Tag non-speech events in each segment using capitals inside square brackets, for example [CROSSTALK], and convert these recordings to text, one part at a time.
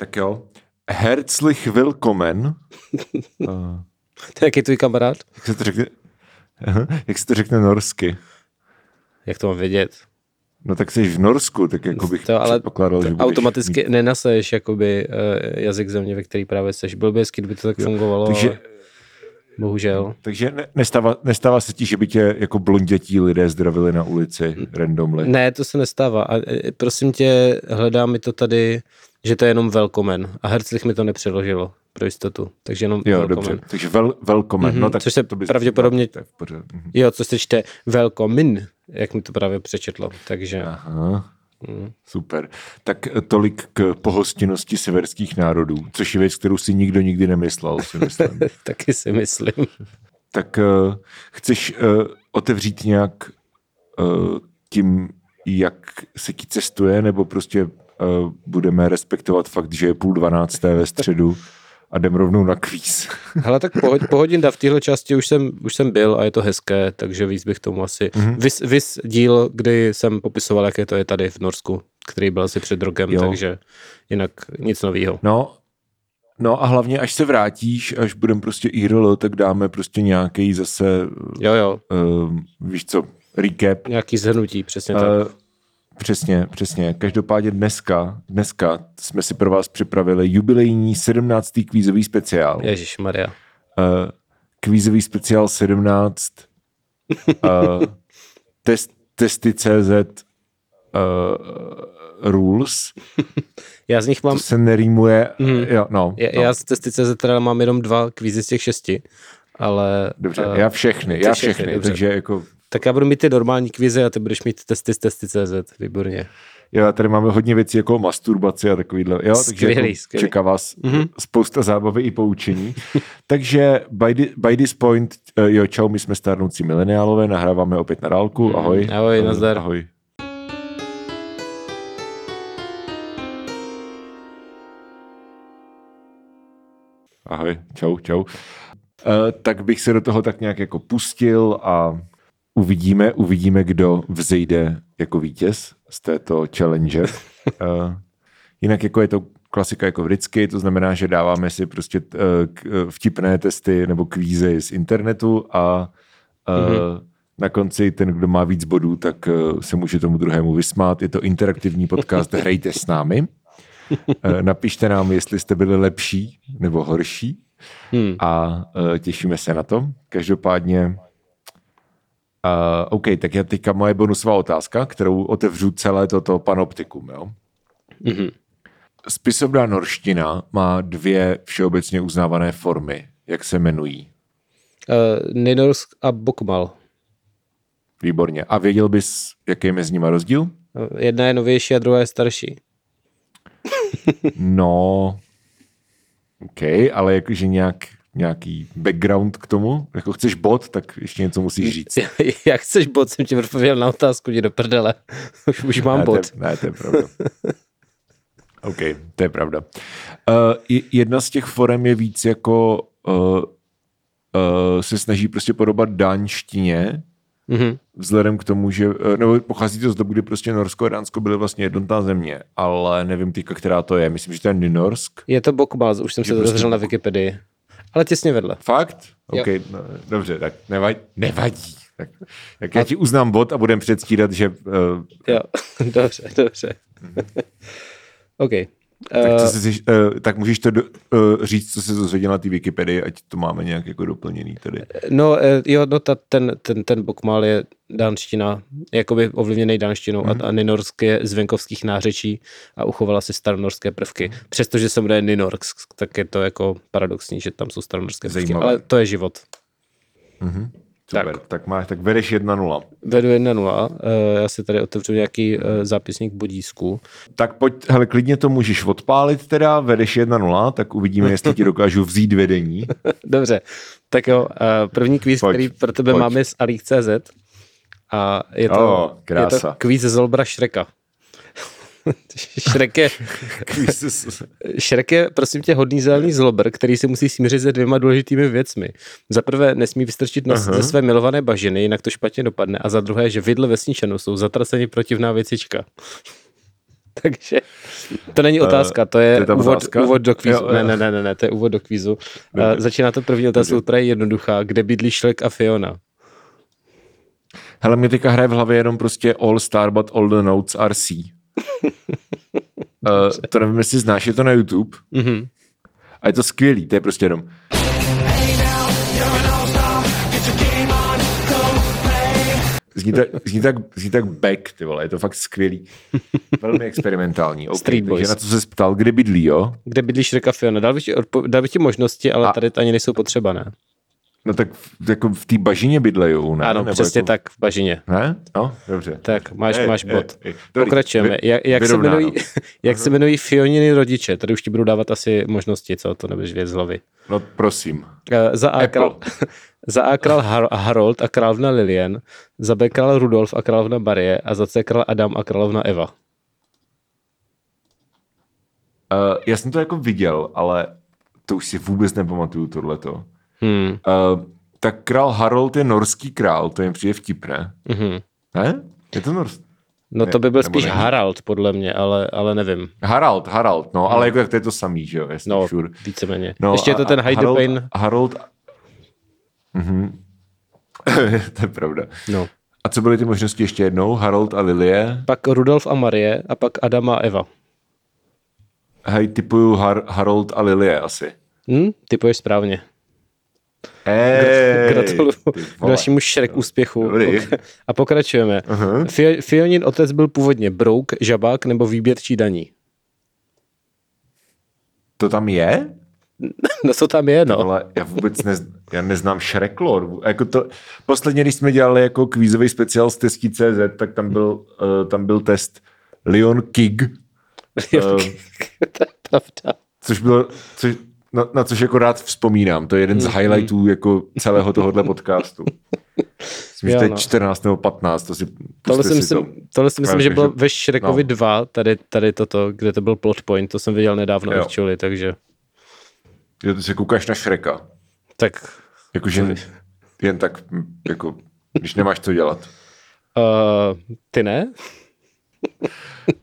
Tak jo. Herzlich willkommen. uh, [LAUGHS] To je jaký tvůj kamarád? jak se to řekne? Jak se to řekne norsky? Jak to mám vědět? No tak jsi v Norsku, tak jako bych To ale předpokládal, že budeš Automaticky mít- nenaseješ jakoby uh, jazyk země, ve který právě seš. Byl by hezký, kdyby to tak fungovalo, Takže, ale bohužel. takže ne, nestává, nestává se ti, že by tě jako blondětí lidé zdravili na ulici randomly. Ne, to se nestává. A e, prosím tě, hledá mi to tady, že to je jenom velkomen. A Herzlich mi to nepřeložilo pro jistotu. Takže jenom Jo, velkomen. dobře. Takže vel, velkomen. Mhm, no, tak což se to pravděpodobně-. Mhm. Jo, co se čte velkomin, jak mi to právě přečetlo. Takže Aha. mm. Super. Tak tolik k pohostinnosti severských národů, což je věc, kterou si nikdo nikdy nemyslel, si myslím. [LAUGHS] taky si myslím. tak uh, chceš uh, otevřít nějak uh, tím, jak se ti cestuje, nebo prostě budeme respektovat fakt, že je půl dvanácté ve středu a jdem rovnou na kvíz. [LAUGHS] Hele, tak pohod, pohodinda, v téhle části už jsem, už jsem byl a je to hezké, takže víc bych tomu asi... Mhm. Mm-hmm. Vys, vys díl, kdy jsem popisoval, jaké to je tady v Norsku, který byl asi před rokem, Jo. takže jinak nic nového. No, no a hlavně, až se vrátíš, až budeme prostě IRL, tak dáme prostě nějaký zase, Jo, jo, uh, víš co, recap. nějaký zhrnutí, přesně tak. Uh, přesně, přesně. Každopádně dneska, dneska jsme si pro vás připravili jubilejní 17. kvízový speciál. Ježíš Maria. Uh, kvízový speciál 17 uh, [LAUGHS] test, testy.cz uh, rules. Já z nich mám, To se nerýmuje. Mm. Jo, no, já, no. já z testy.cz teda mám jenom dva kvízy z těch šesti, ale... Dobře, eh, já všechny, já všechny, všechny, dobře. takže jako Tak já budu mít ty normální kvízy a ty budeš mít testy z testy.cz, výborně. Jo, tady máme hodně věcí jako masturbaci a takovýhle. Jo, takže Skvělý, jako skvělý. čeká vás Mhm. mm-hmm. spousta zábavy i poučení. [LAUGHS] takže by, the, by this point, uh, jo, čau, my jsme stárnoucí mileniálové, nahráváme opět na dálku. Ahoj. Mhm. Ahoj, Eh, nazdar. Ahoj. Ahoj, čau, čau. Uh, tak bych se do toho tak nějak jako pustil a uvidíme, uvidíme, kdo vzejde jako vítěz z této challenge. Uh, [LAUGHS] jinak jako je to klasika jako vždycky, to znamená, že dáváme si prostě uh, vtipné testy nebo kvízy z internetu a uh, mm-hmm. na konci ten, kdo má víc bodů, tak uh, se může tomu druhému vysmát. Je to interaktivní podcast Hrajte s námi. [LAUGHS] Napište nám, jestli jste byli lepší nebo horší Hmm. a těšíme se na to. Každopádně, uh, OK, tak je teďka moje bonusová otázka, kterou otevřu celé toto panoptikum. Jo? Mhm. Spisovná norština má dvě všeobecně uznávané formy. Jak se jmenují? Uh, Ninorsk a Bokmal. Výborně. A věděl bys, jaký je mezi nimi rozdíl? Eh, Jedna je novější a druhá je starší. [LAUGHS] No, OK, ale jakože nějak, nějaký background k tomu? Jako chceš bod, tak ještě něco musíš říct. [LAUGHS] Jak chceš bod, jsem ti odpověděl na otázku, jdi do prdele. [LAUGHS] už, už mám ne, bod. To ne, to je pravda. [LAUGHS] OK, to je pravda. Uh, jedna z těch forem je víc jako uh, uh, se snaží prostě podobat dánštině, Mhm. vzhledem k tomu, že, nebo pochází to z doby, kdy prostě Norsko a Dánsko byly vlastně jednotná země, ale nevím teďka, která to je. Myslím, že to je Nynorsk. Je to Bokmal, už jsem se to prostě na Wikipedii. Ale těsně vedle. Fakt? Jo. OK, no, dobře, tak nevadí. nevadí. Tak, tak já ti uznám bod a budem předstírat, že... Uh, Jo, [LAUGHS] dobře, dobře. [LAUGHS] OK. Tak, co Uh, jsi, uh, tak můžeš to do, uh, říct, co se dozvěděl na té Wikipedii, ať to máme nějak jako doplněný tady. no, eh, jo, no ta, ten, ten, ten Bokmal je dánština, jakoby ovlivněný dánštinou Mhm. mm. a, a Ninorsk je z venkovských nářečí a uchovala si staronorské prvky. Mhm. Přestože se jmenuje Ninorsk, tak je to jako paradoxní, že tam jsou staronorské prvky, Zajímavé. ale to je život. Super, tak, tak máš, tak vedeš 1-0. Vedu 1-0, eh, já si tady otevřu nějaký eh, zápisník bodísku. Tak pojď, hele, klidně to můžeš odpálit teda, vedeš 1-0, tak uvidíme, jestli ti dokážu vzít vedení. [LAUGHS] Dobře, tak jo, eh, první kvíz, Pojď, který pro tebe pojď. máme z Alik.cz a je to, O, je krása. to kvíz Zolbra Šreka. [LAUGHS] Šrek je, [LAUGHS] Šrek je, prosím tě, hodný zelený zlober, který se musí smířit se dvěma důležitými věcmi. Za prvé nesmí vystrčit nos Aha. ze své milované bažiny, jinak to špatně dopadne. A za druhé, že vidle vesničanů jsou zatraceni protivná věcička. [LAUGHS] Takže to není otázka, to je, to je úvod, otázka? úvod do kvízu. Jo, jo. Ne, ne, ne, ne, ne, to je úvod do kvízu. Uh, začíná to první otázkou, která je jednoduchá. Kde bydlí Shrek a Fiona? Hele, mě teďka hraje v hlavě jenom prostě All Star, but all the notes are C. uh, [LAUGHS] to nevím, jestli znáš, je to na YouTube. Mhm. A je to skvělý, to je prostě jenom... Zní tak, zní, tak, zní tak back, ty vole, je to fakt skvělý. [LAUGHS] Velmi experimentální. Okay, Street takže Boys. na co se ptal, kde bydlí, jo? Kde bydlí Shrek a Fiona? Dal bych ti, odpo- dal bych ti možnosti, ale A- tady ani nejsou potřeba, ne? No tak v, jako v té bažině bydlejou, ne? Ano, Nebo přesně jako, tak, v bažině. Ne? No, dobře. Tak, máš, Ej, máš bod. ej, dobrý. Pokračujeme. Vy- Jak, jak, se jmenují, [LAUGHS] jak se jmenují Fioniny rodiče? Tady už ti budu dávat asi možnosti, co? To nebudeš věc z hlavy. No prosím. Uh, za A, král, [LAUGHS] za A král Har- Harold a královna Lilian, za B král Rudolf a královna Marie a za C král Adam a královna Eva. Uh, já jsem to jako viděl, ale to už si vůbec nepamatuju tohleto. Hmm. Uh, tak král Harold je norský král, to jim přijde vtipné. Mhm. Ne? Je to norský? No to by byl spíš není. Harald, podle mě, ale, ale nevím. Harald, Harald, no, ale jako tak to je to samý, že jo, jasně, No, sure. víceméně. No, Ještě je to ten a Hide the Harold, Pain. Harold, mhm. [LAUGHS] to je pravda. No. A co byly ty možnosti ještě jednou? Harold a Lilie? Pak Rudolf a Marie a pak Adam a Eva. Hej, typuju Har- Harold a Lilie asi. Hm? Typuješ správně. Gratuluju k dalšímu šrek úspěchu. Dobrý. A pokračujeme. Aha. Fio- Fionin otec byl původně brouk, žabák nebo výběrčí daní. To tam je? [LAUGHS] No co tam je, no? Ale já vůbec nez, já neznám Shreklor. Jako to, posledně, když jsme dělali jako kvízový speciál z testí CZ, tak tam byl, uh, tam byl test Leon Kig, Jo, eh, [LAUGHS] to je pravda. což bylo, což, na, na což jako rád vzpomínám. To je jeden z Mhm. highlightů jako celého tohohle podcastu. Myslím, že Jo, to je no. 14 nebo 15, to si Tohle si, si to. myslím, tohle si myslím, Právě, že bylo ve Shrekovi no. 2, tady, tady toto, kde to byl plot point, to jsem viděl nedávno Jo. actually, takže Že ty se koukáš na Shreka. tak Jakože jen tak, jako, když nemáš co dělat. uh, ty ne?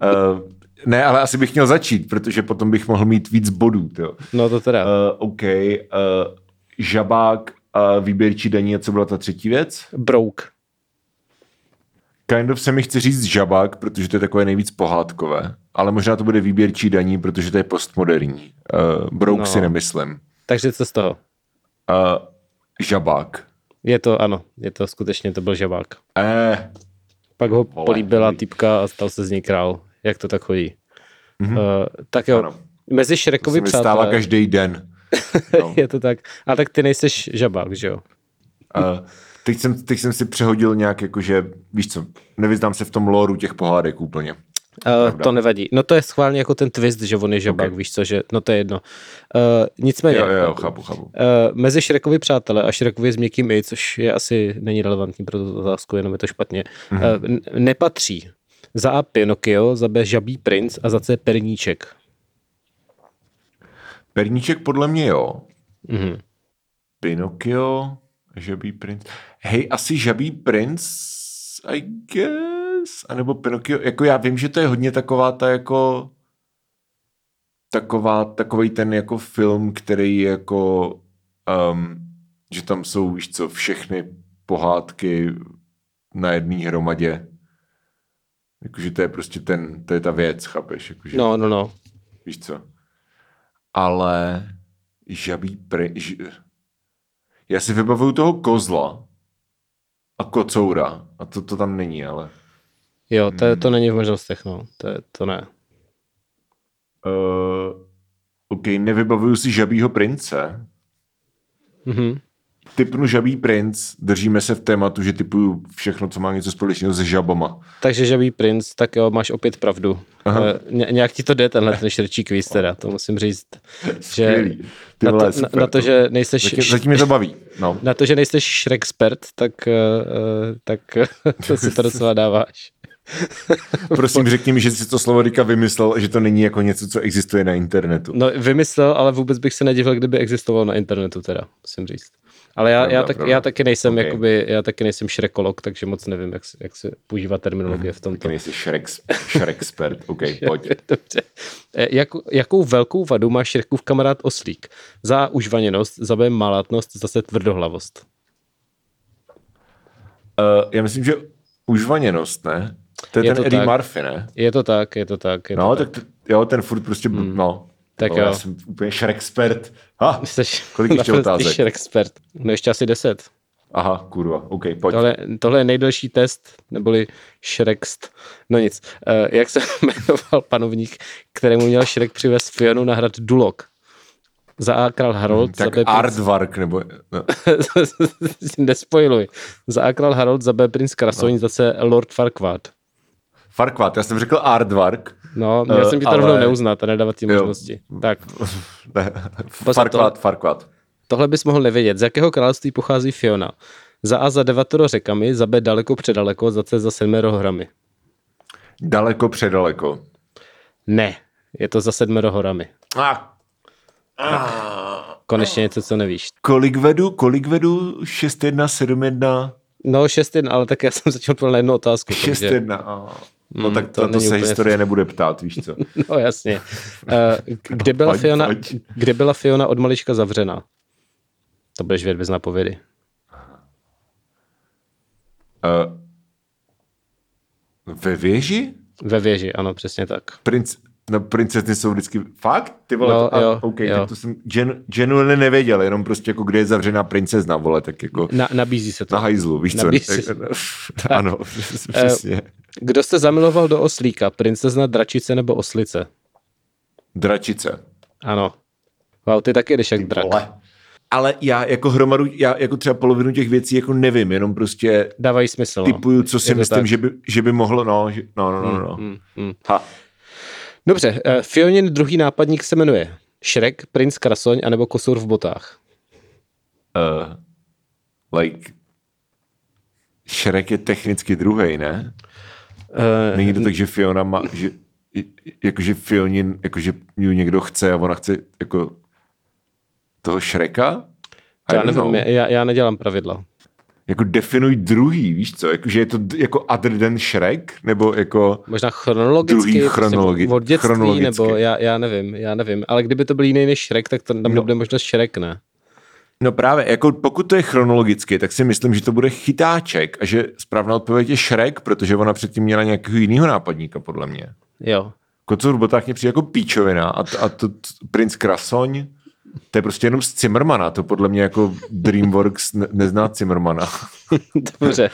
Uh, ne, ale asi bych měl začít, protože potom bych mohl mít víc bodů. Jo. No to teda. Uh, OK. Uh, žabák a výběrčí daní, a co byla ta třetí věc? Brouk. Kind of se mi chce říct žabák, protože to je takové nejvíc pohádkové, ale možná to bude výběrčí daní, protože to je postmoderní. Uh, brouk No. si nemyslím. Takže co z toho? Uh, žabák. Je to, ano, je to skutečně, to byl žabák. Eh, Pak ho Vole, políbila typka a stal se z něj král. Jak to tak chodí? Mm-hmm. Uh, tak jo, Ano. mezi Šrekovi mi stává přátelé, každý den. [LAUGHS] No. je to tak. A tak ty nejseš žabák, že jo? Uh, teď, jsem, teď jsem si přehodil nějak, jakože, víš co, nevyznám se v tom lóru těch pohádek úplně. Uh, to nevadí. No to je schválně jako ten twist, že on je žabák, Ok. víš co, že, no to je jedno. Uh, nicméně, Jo, jo, chápu, chápu. Uh, mezi Šrekovi přátelé a Šrekovi s měkkým i, což je asi není relevantní pro tuto otázku, jenom je to špatně, mm-hmm. uh, nepatří za A Pinokio, za B Žabý princ a za C Perníček. Perníček podle mě jo. Mhm. Pinokio, Žabý princ. Hej, asi Žabý princ, I guess. A nebo Pinokio, jako já vím, že to je hodně taková ta jako taková, takový ten jako film, který je jako um, že tam jsou, víš co, všechny pohádky na jedné hromadě. Jakože to je prostě ten, to je ta věc, chápeš? Jakože, No, no, no. Víš co? Ale žabý pry... Ž... Já si vybavuju toho kozla a kocoura. A to, to tam není, ale... Jo, to, to není v možnostech, no. To, je- to ne. Uh, OK, nevybavuju si žabýho prince. Mhm. Typnu žabý princ, držíme se v tématu, že typuju všechno, co má něco společného se žabama. Takže Žabý princ, tak jo, máš opět pravdu. Aha. Uh, ně, nějak ti to jde, tenhle ten širčí kvíz teda, to musím říct. Že na, to, na, na to, že nejseš... Zatím, zatím mě to baví. No. [LAUGHS] Na to, že nejsi Shrekspert, tak, uh, tak [LAUGHS] to si to docela dáváš. [LAUGHS] Prosím, řekni mi, že jsi to slovo Rika vymyslel, že to není jako něco, co existuje na internetu. No, vymyslel, ale vůbec bych se nedivil, kdyby existoval na internetu teda, musím říct. Ale já, já, tak, já taky nejsem, Ok. okay. jakoby, já taky nejsem šrekolog, takže moc nevím, jak, se- jak se používá terminologie v tomto. Taky nejsi Shrek, Shrekspert. OK, [LAUGHS] pojď. Dobře. Eh, Jak, jakou velkou vadu má Šrekův kamarád Oslík? Za užvaněnost, za B malátnost, zase tvrdohlavost. Uh, já myslím, že užvaněnost, ne? To je, Je ten to Eddie tak. Murphy, ne? Je to tak, je to tak. Je to No, tak. tak to, jo, ten furt prostě, hmm. no. Tak no, jo. Já jsem úplně Shrekspert. Ha, Jsi kolik ještě otázek? Šrekspert. No ještě asi deset. aha, kurva, OK, pojď. Tohle, tohle je nejdelší test, neboli Shrekst. No nic. Uh, jak se [LAUGHS] jmenoval panovník, kterému měl Šrek přivez Fionu na hrad Dulok? Za A král Harold, tak za B princ... Aardvark, nebo... No. [LAUGHS] Nespojiluj. Za A král Harold, za B princ Krasoň, no. za C Lord Farquaad. Farquaad, já jsem řekl Aardvark. No, měl Eh, jsem ti to ale- rovnou neuznat a nedávat ti Jo. možnosti. Tak, [LAUGHS] Ne, Farquaad, Farquaad. tohle bys mohl nevědět. Z jakého království pochází Fiona? Za A za devatoro řekami, za B daleko předaleko, za C za sedmero horami. Daleko předaleko. Ne, je to za sedmero horami. A Konečně něco, co nevíš. kolik vedu? Kolik vedu? 6-1, 7-1, No, šest jen, ale tak já jsem [LAUGHS] začal na jednu otázku. takže- 6-1. a- No Mm, tak to to, to se historie nebude ptát, víš co. [LAUGHS] No jasně. [LAUGHS] Eh, Kde byla, Pojď, Fiona, pojď. kde byla Fiona od malička zavřena? To budeš vědět bez napovědy. Uh, ve věži? Ve věži, ano, přesně tak. Princ, no princezny jsou vždycky, fakt? Ty vole, No, to, a, jo, OK, jo. tak to jsem gen, genuinely nevěděl, jenom prostě jako kde je zavřená princezna, vole, tak jako Na, nabízí se to. na hajzlu, víš co? Nabízí se. [LAUGHS] ano, [LAUGHS] přesně. Kdo jste zamiloval do oslíka? Princezna, dračice nebo oslice? Dračice. Ano. Wow, ty taky jdeš jak drak. Vole. Ale já jako hromadu, já jako třeba polovinu těch věcí jako nevím, jenom prostě Dávají smysl. No. typuju, co si myslím, tak. že by, že by mohlo, no, že, no, no, no, no. Mm, mm. Ha. Dobře, uh, Fionin druhý nápadník se jmenuje Šrek, princ Krasoň anebo Kosour v botách. Uh, like, Shrek je technicky druhý, ne? Uh, Není to tak, že Fiona má, že, jakože Fionin, jakože ji někdo chce a ona chce jako toho Shreka? I já nevím, já, já nedělám pravidla. Jako definuj druhý, víš co? Jakože je to jako other than Shrek? Nebo jako... Možná chronologicky, Druhý prostě chronologi- od dětství, chronologicky. nebo já, já nevím, já nevím. Ale kdyby to byl jiný než Šrek, tak to, tam No. nebude možnost Šrek, ne? No právě, jako pokud to je chronologicky, tak si myslím, že to bude chytáček a že správná odpověď je Shrek, protože ona předtím měla nějakého jiného nápadníka, podle mě. Jo. Kocour v botách mě přijde jako píčovina a, t- a to, t- princ Krasoň, to je prostě jenom z Zimmermana, to podle mě jako Dreamworks ne- nezná Zimmermana. [LAUGHS] Dobře.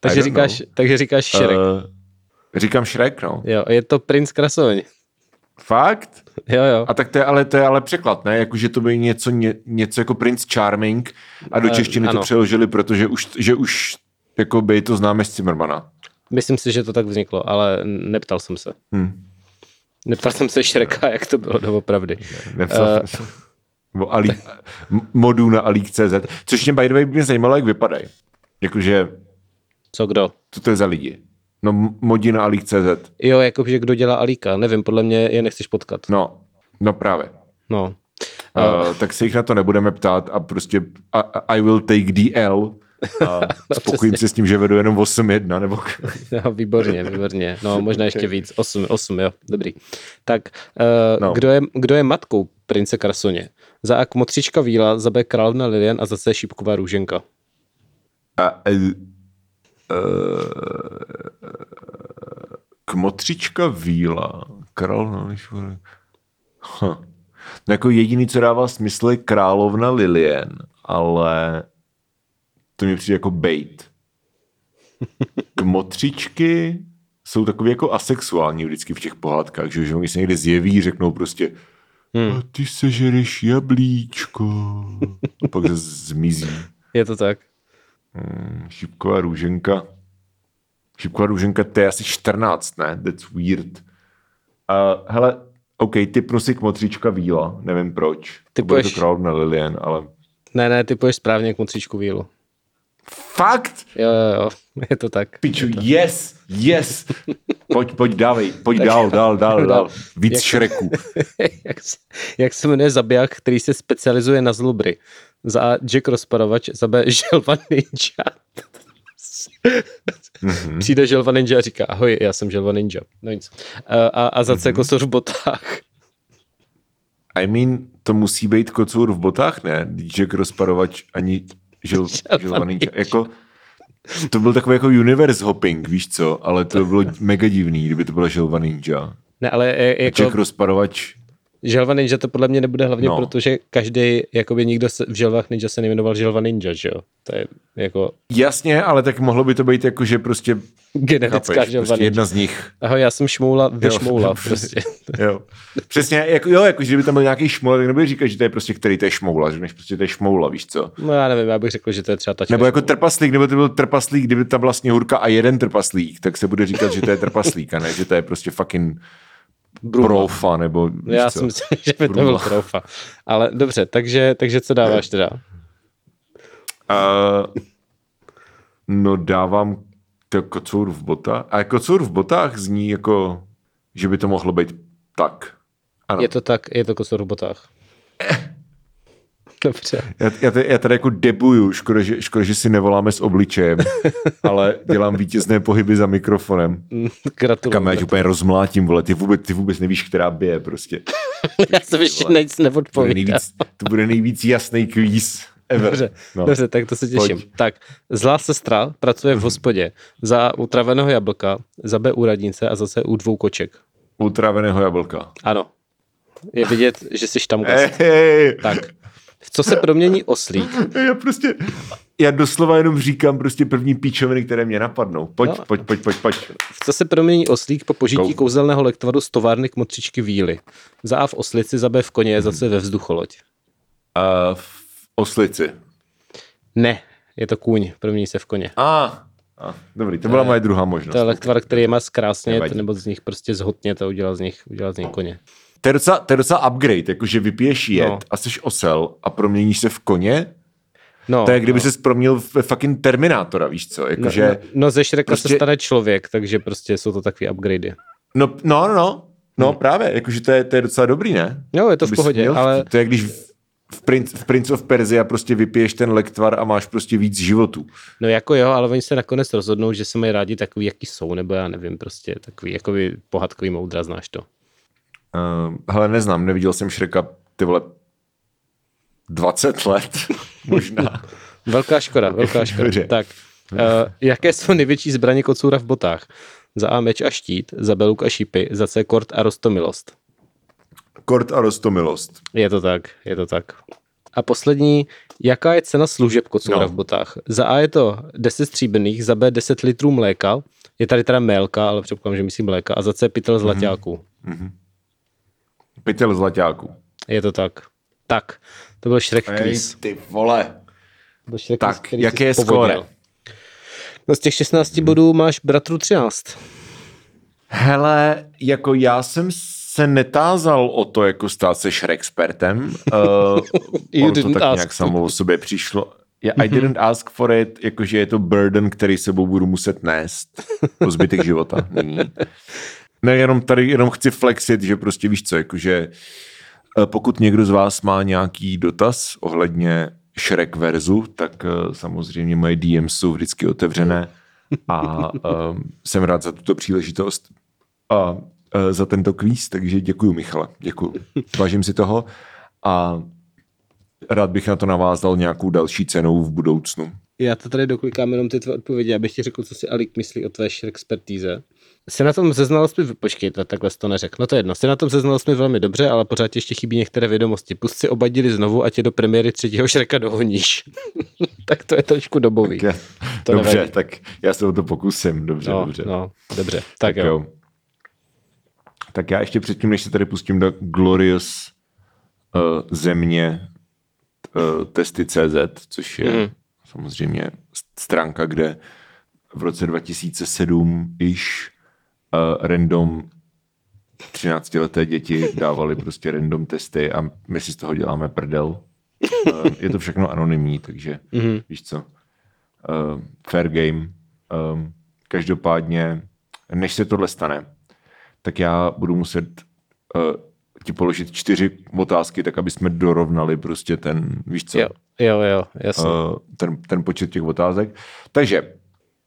Takže říkáš, know. takže říkáš Šrek. Uh, říkám Shrek, no. Jo, je to princ Krasoň. Fakt? Jo, jo. A tak to je ale, to je ale překlad, ne? Jako, že to by něco, ně, něco jako Prince Charming a do Eh, češtiny to ano. přeložili, protože už, že už jako by to známe z Zimmermana. Myslím si, že to tak vzniklo, ale neptal jsem se. Hm. Neptal jsem se Šreka, jak to bylo doopravdy. Nepsal Eh. jsem. Nebo Ali, modů na Alík.cz, což mě by the way mě zajímalo, jak vypadají. Jakože, Co kdo? co to je za lidi? No modi na Alík.cz. Jo, jakože kdo dělá Alíka. Nevím, podle mě je nechceš potkat. No, no právě. No. Uh, tak se jich na to nebudeme ptát a prostě I, I will take the L a [LAUGHS] spokojím přesně. se s tím, že vedu jenom 8-1, nebo [LAUGHS] No, výborně, výborně. No, možná ještě víc. Osm, osm, jo, dobrý. Tak, uh, No. no. kdo, je, kdo je matkou prince Karsoně? Za A kmotřička Víla, za B královna Lilian a za C šípková růženka. A, e, e, kmotřička víla, královna, huh. no jako jediný, co dává smysl, je královna Lilien, ale to mi přijde jako bait. [LAUGHS] Kmotřičky jsou takový jako asexuální vždycky v těch pohádkách, že, že oni se někde zjeví, řeknou prostě hmm. a ty sežereš jablíčko. A pak zase zmizí. Je to tak? Šipková růženka. Šipková růženka, to je asi 14, ne? That's weird. Uh, hele, OK, typnu si kmotříčka víla, nevím proč. Ty to bude to královna Lilian, ale... Ne, ne, ty půjdeš správně kmotřičku Vílu. Fakt? Jo, jo, jo, [LAUGHS] je to tak. Piču, yes, yes. Pojď, pojď, dávej, pojď dál, dál, [LAUGHS] dál, dál. Víc Jak- šreků. [LAUGHS] jak, se, jak se jmenuje zabiják, který se specializuje na zlubry? Za A Jack rozparovač, za B [LAUGHS] želva ninja. Mhm. Přijde želva ninja a říká, ahoj, já jsem želva ninja. No nic. A, a, za C Mhm. kocour v botách. I mean, to musí být kocour v botách, ne? Jack rozparovač ani žil, Želva ninja. Jako, to byl takový jako universe hopping, víš co? Ale to bylo mega divný, kdyby to byla želva ninja. Ne, ale Jako... Jako rozparovač, želva ninja to podle mě nebude hlavně, No. protože každý, jakoby nikdo se, v želvách ninja se nejmenoval želva ninja, že jo? To je jako jasně, ale tak mohlo by to být jako, že prostě, genetická chápeš, želva prostě ninja. jedna z nich. Ahoj, já jsem šmoula, vy šmoula, [LAUGHS] prostě. Jo. Přesně, jako, jo, jako, že kdyby tam byl nějaký šmoula, tak nebude říkat, že to je prostě, který to je šmoula, že než prostě to je šmoula, víš co? No já nevím, já bych řekl, že to je třeba ta Nebo jako trpaslík, nebo to byl trpaslík, kdyby tam byla sněhurka a jeden trpaslík, tak se bude říkat, že to je trpaslík, a ne, že to je prostě fucking Bruma. profa, nebo Já co? si myslím, že by to Bruma. byl troufa. Ale dobře, takže, takže co dáváš teda? Uh, no dávám to kocour v botách. A kocour v botách zní jako, že by to mohlo být tak. Ano. Je to tak, je to kocour v botách. Dobře. Já, já, tady, já tady jako debuju, škoda že, škoda, že si nevoláme s obličejem, [LAUGHS] ale dělám vítězné pohyby za mikrofonem. Gratuluju. Kam já úplně rozmlátím, vole, ty vůbec, ty vůbec nevíš, která bije prostě. [LAUGHS] Já jsem ještě nic To bude neodpověděl. nejvíc, to bude nejvíc jasný kvíz ever. Dobře, No. dobře, tak to se těším. Pojď. Tak, zlá sestra pracuje v hospodě za utraveného jablka, za B u radnice a zase u dvou koček. Utraveného jablka. Ano. Je vidět, že jsi tam Hey, hey. Tak. Co se promění oslík? Já prostě, já doslova jenom říkám prostě první píčoviny, které mě napadnou. Pojď, No. pojď, pojď, pojď, pojď. Co se promění oslík po požití Go. kouzelného lektvaru z továrny k motřičky víly? Za A v oslici, za B v koně, za C ve vzducholoď. Uh, v oslici. Ne, je to kůň, promění se v koně. A, ah, dobrý, to byla moje druhá možnost. To je lektvar, který je má zkrásnět, nebo z nich prostě zhotnět a udělat z nich, udělat z nich koně. To je docela, to je docela upgrade, jakože vypiješ jed No. a jsi osel a proměníš se v koně. No, To je, kdyby no. se proměnil ve fucking Terminátora, víš co? No, Jakože, no, no ze Šreka prostě... se stane člověk, takže prostě jsou to takový upgradey. no, no, no, no, no právě, jakože to je, to je docela dobrý, ne? Jo, je to v bys pohodě, měl ale. To je, když v, v, Prince, v Prince of Persia prostě vypiješ ten lektvar a máš prostě víc životů. no jako jo, ale oni se nakonec rozhodnou, že se mají rádi takový, jaký jsou, nebo já nevím, prostě takový, jakoby pohádkový moudra, znáš to. Uh, hele, neznám, neviděl jsem Šreka, ty vole, 20 let, [LAUGHS] možná. Velká škoda, velká [LAUGHS] škoda. Tak, uh, jaké jsou největší zbraně kocoura v botách? Za A meč a štít, za B luk a šípy, za C kort a rostomilost. Kort a rostomilost. Je to tak, je to tak. A poslední, jaká je cena služeb kocoura No. v botách? Za A je to 10 stříbrných, za B 10 litrů mléka, je tady teda mélka, ale předpokládám, že myslím mléka, a za C pytel zlaťáků. Mhm. Pytel zlaťáků. Je to tak. Tak, to byl Shrek Ej, quiz. ty vole. To byl Shrek Tak, quiz, který jaké je skóre? No z těch 16 bodů máš bratru 13. Hele, jako já jsem se netázal o to, jako stát se Shrexpertem. Uh, [LAUGHS] You ono to didn't tak ask. nějak samo o sobě přišlo. Yeah, I didn't ask for it, jakože je to burden, který sebou budu muset nést po zbytek života. [LAUGHS] Nyní. Ne, jenom tady jenom chci flexit, že prostě víš co, jakože eh, pokud někdo z vás má nějaký dotaz ohledně Shrek verzu, tak eh, samozřejmě moje DM jsou vždycky otevřené a um, jsem rád za tuto příležitost a eh, za tento kvíz, takže děkuji Michale, děkuji. Vážím si toho a rád bych na to navázal nějakou další cenou v budoucnu. Já to tady doklikám jenom ty tvé odpovědi, abych ti řekl, co si Alik myslí o tvé expertíze. Jsi na tom ze znalostmi, počkej, to takhle to neřekl. No to je jedno, jsi na tom ze znalostmi velmi dobře, ale pořád ještě chybí některé vědomosti. Pust si oba díly znovu a tě do premiéry třetího Šreka dohoníš. [LAUGHS] tak to je trošku dobový. Já, To dobře, nevadí. tak já se o to pokusím, dobře, no, dobře. no, dobře. Tak, jo. jo. Tak já ještě předtím, než se tady pustím do Glorious uh, země uh, testy.cz, což je Mhm. samozřejmě stránka, kde v roce 2007 již random 13-leté děti dávali prostě random testy a my si z toho děláme prdel. Uh, je to všechno anonymní, takže Mhm. víš co. Uh, fair game. Um, každopádně, než se tohle stane, tak já budu muset uh, ti položit čtyři otázky, tak aby jsme dorovnali prostě ten, víš co, Jo, jo, jo, jasně. uh, ten, ten počet těch otázek. Takže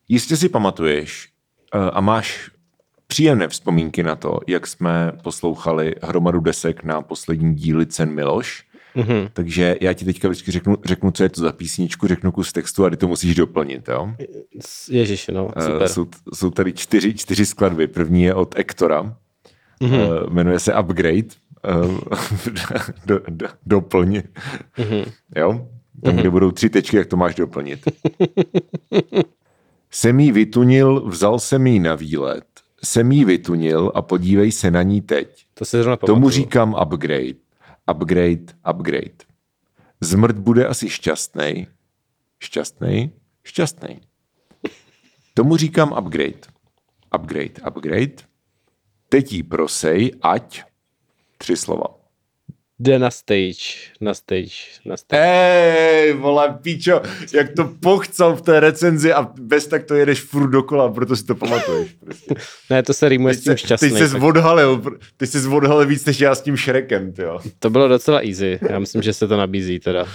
jistě si pamatuješ uh, a máš příjemné vzpomínky na to, jak jsme poslouchali hromadu desek na poslední díly Cen Miloš. Mm-hmm. Takže já ti teďka vždycky řeknu, řeknu, co je to za písničku, řeknu kus textu a ty to musíš doplnit. Jo? Ježiš, no, Eh, super. Jsou, jsou tady čtyři, čtyři skladby. První je od Ektora, mm-hmm. uh, jmenuje se Upgrade. Uh, [LAUGHS] do, do, doplň. Mm-hmm. Jo? Tam, kde budou tři tečky, jak to máš doplnit. [LAUGHS] jsem jí vytunil, vzal jsem jí na výlet. Jsem jí vytunil a podívej se na ní teď. To se zrovna Tomu říkám upgrade. Upgrade, upgrade. Zmrt bude asi šťastný. Šťastný? Šťastný. Tomu říkám upgrade. Upgrade, upgrade. Teď jí prosej, ať. Tři slova. Jde na stage, na stage, na stage. Ej, vole, píčo, jak to pochcal v té recenzi a bez tak to jedeš furt dokola, proto si to pamatuješ. Prostě. Ne, to se rýmuje s tím šťastný. se tak odhalil, ty jsi odhalil víc než já s tím Šrekem, jo. To bylo docela easy. Já myslím, že se to nabízí teda.